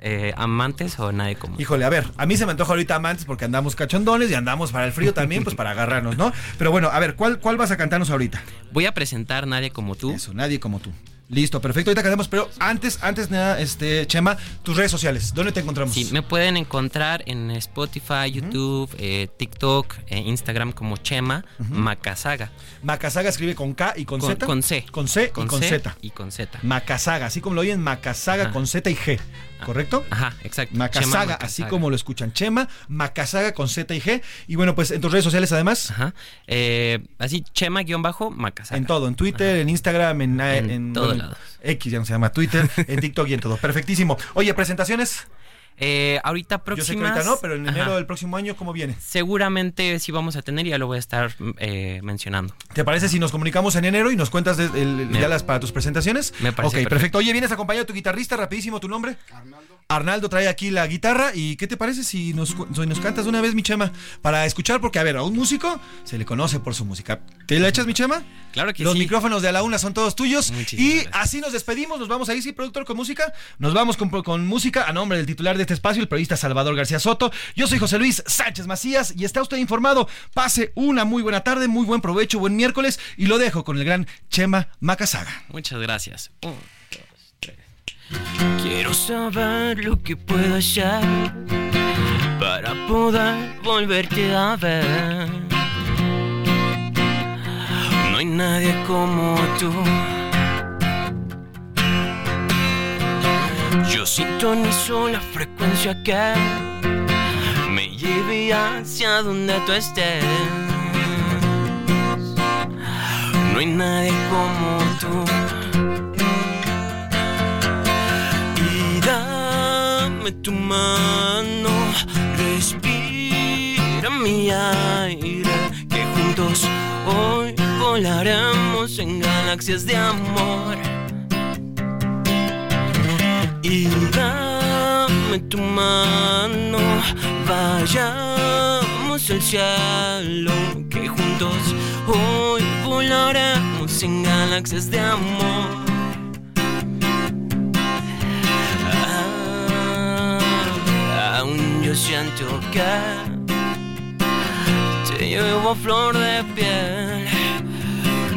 eh, Amantes o Nadie como tú. Híjole, a ver, a mí se me antoja ahorita amantes porque andamos cachondones y andamos para el frío también, pues para agarrarnos, ¿no? Pero bueno, a ver, ¿cuál, cuál vas a cantarnos ahorita? Voy a presentar Nadie como tú. Eso, Nadie como tú. Listo, perfecto, ahorita cantamos, pero antes, antes nada, este, Chema, tus redes sociales, ¿dónde te encontramos? Sí, me pueden encontrar en Spotify, YouTube, eh, TikTok, eh, Instagram como Chema Macasaga. Macasaga escribe con K y con, Con- Z. con C. Con C Con y con C Z. y con Z. Macasaga, así como lo oyen, Macasaga Ajá. con Z y G. ¿Correcto? Ajá, exacto. Macasaga, así como lo escuchan. Chema, Macasaga con Z y G. Y bueno, pues en tus redes sociales además. Ajá. Eh, así, Chema-Macasaga. En todo, en Twitter, en Instagram, en, En en- todos bueno, lados. X ya no se llama Twitter, en TikTok y en todo. Perfectísimo. Oye, presentaciones. Eh, ahorita Yo sé que próximas... ahorita no, pero en enero Ajá. del próximo año, ¿cómo viene? Seguramente sí vamos a tener y ya lo voy a estar eh, mencionando. ¿Te parece si nos comunicamos en enero y nos cuentas de- el- Me- ya las para tus presentaciones? Me parece Ok, perfecto. perfecto. Oye, vienes acompañado de tu guitarrista, rapidísimo tu nombre. Arnaldo. Arnaldo trae aquí la guitarra y ¿qué te parece si nos, si nos cantas una vez, mi chema? Para escuchar, porque a ver, a un músico se le conoce por su música. ¿Te la echas, mi chema? Claro que Los sí. micrófonos de a la una son todos tuyos. Muchísimas y gracias. así nos despedimos, nos vamos ahí, sí, productor, con música. Nos vamos con, con música a nombre del titular de este espacio, el periodista Salvador García Soto. Yo soy José Luis Sánchez Macías y está usted informado. Pase una muy buena tarde, muy buen provecho, buen miércoles y lo dejo con el gran Chema Macasaga. Muchas gracias. Tres. Quiero saber lo que puedo hacer para poder volverte a ver. No hay nadie como tú. Yo sintonizo la frecuencia que me lleve hacia donde tú estés. No hay nadie como tú. Dame tu mano, respira mi aire, que juntos hoy volaremos en galaxias de amor. Y dame tu mano, vayamos al cielo, que juntos hoy volaremos en galaxias de amor. Yo siento que te llevo a flor de piel.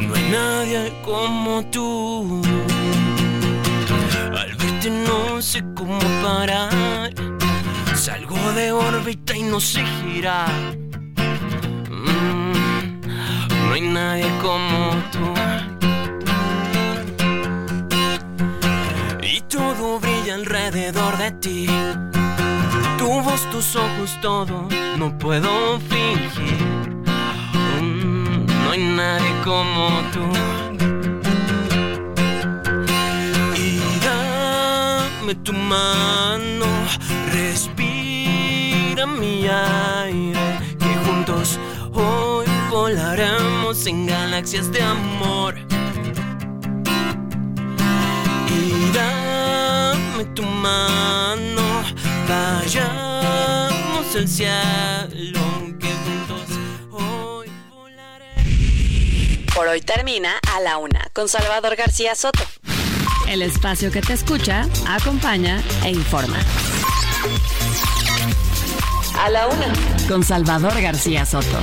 No hay nadie como tú. Al verte no sé cómo parar. Salgo de órbita y no sé girar. Mm, no hay nadie como tú. Y todo brilla alrededor de ti. Voz, tus ojos, todo, no puedo fingir. No hay nadie como tú. Y dame tu mano, respira mi aire, que juntos hoy volaremos en galaxias de amor. Y dame tu mano, vayamos al cielo, que juntos hoy Por hoy termina A la Una con Salvador García Soto. El espacio que te escucha, acompaña e informa. A la Una con Salvador García Soto.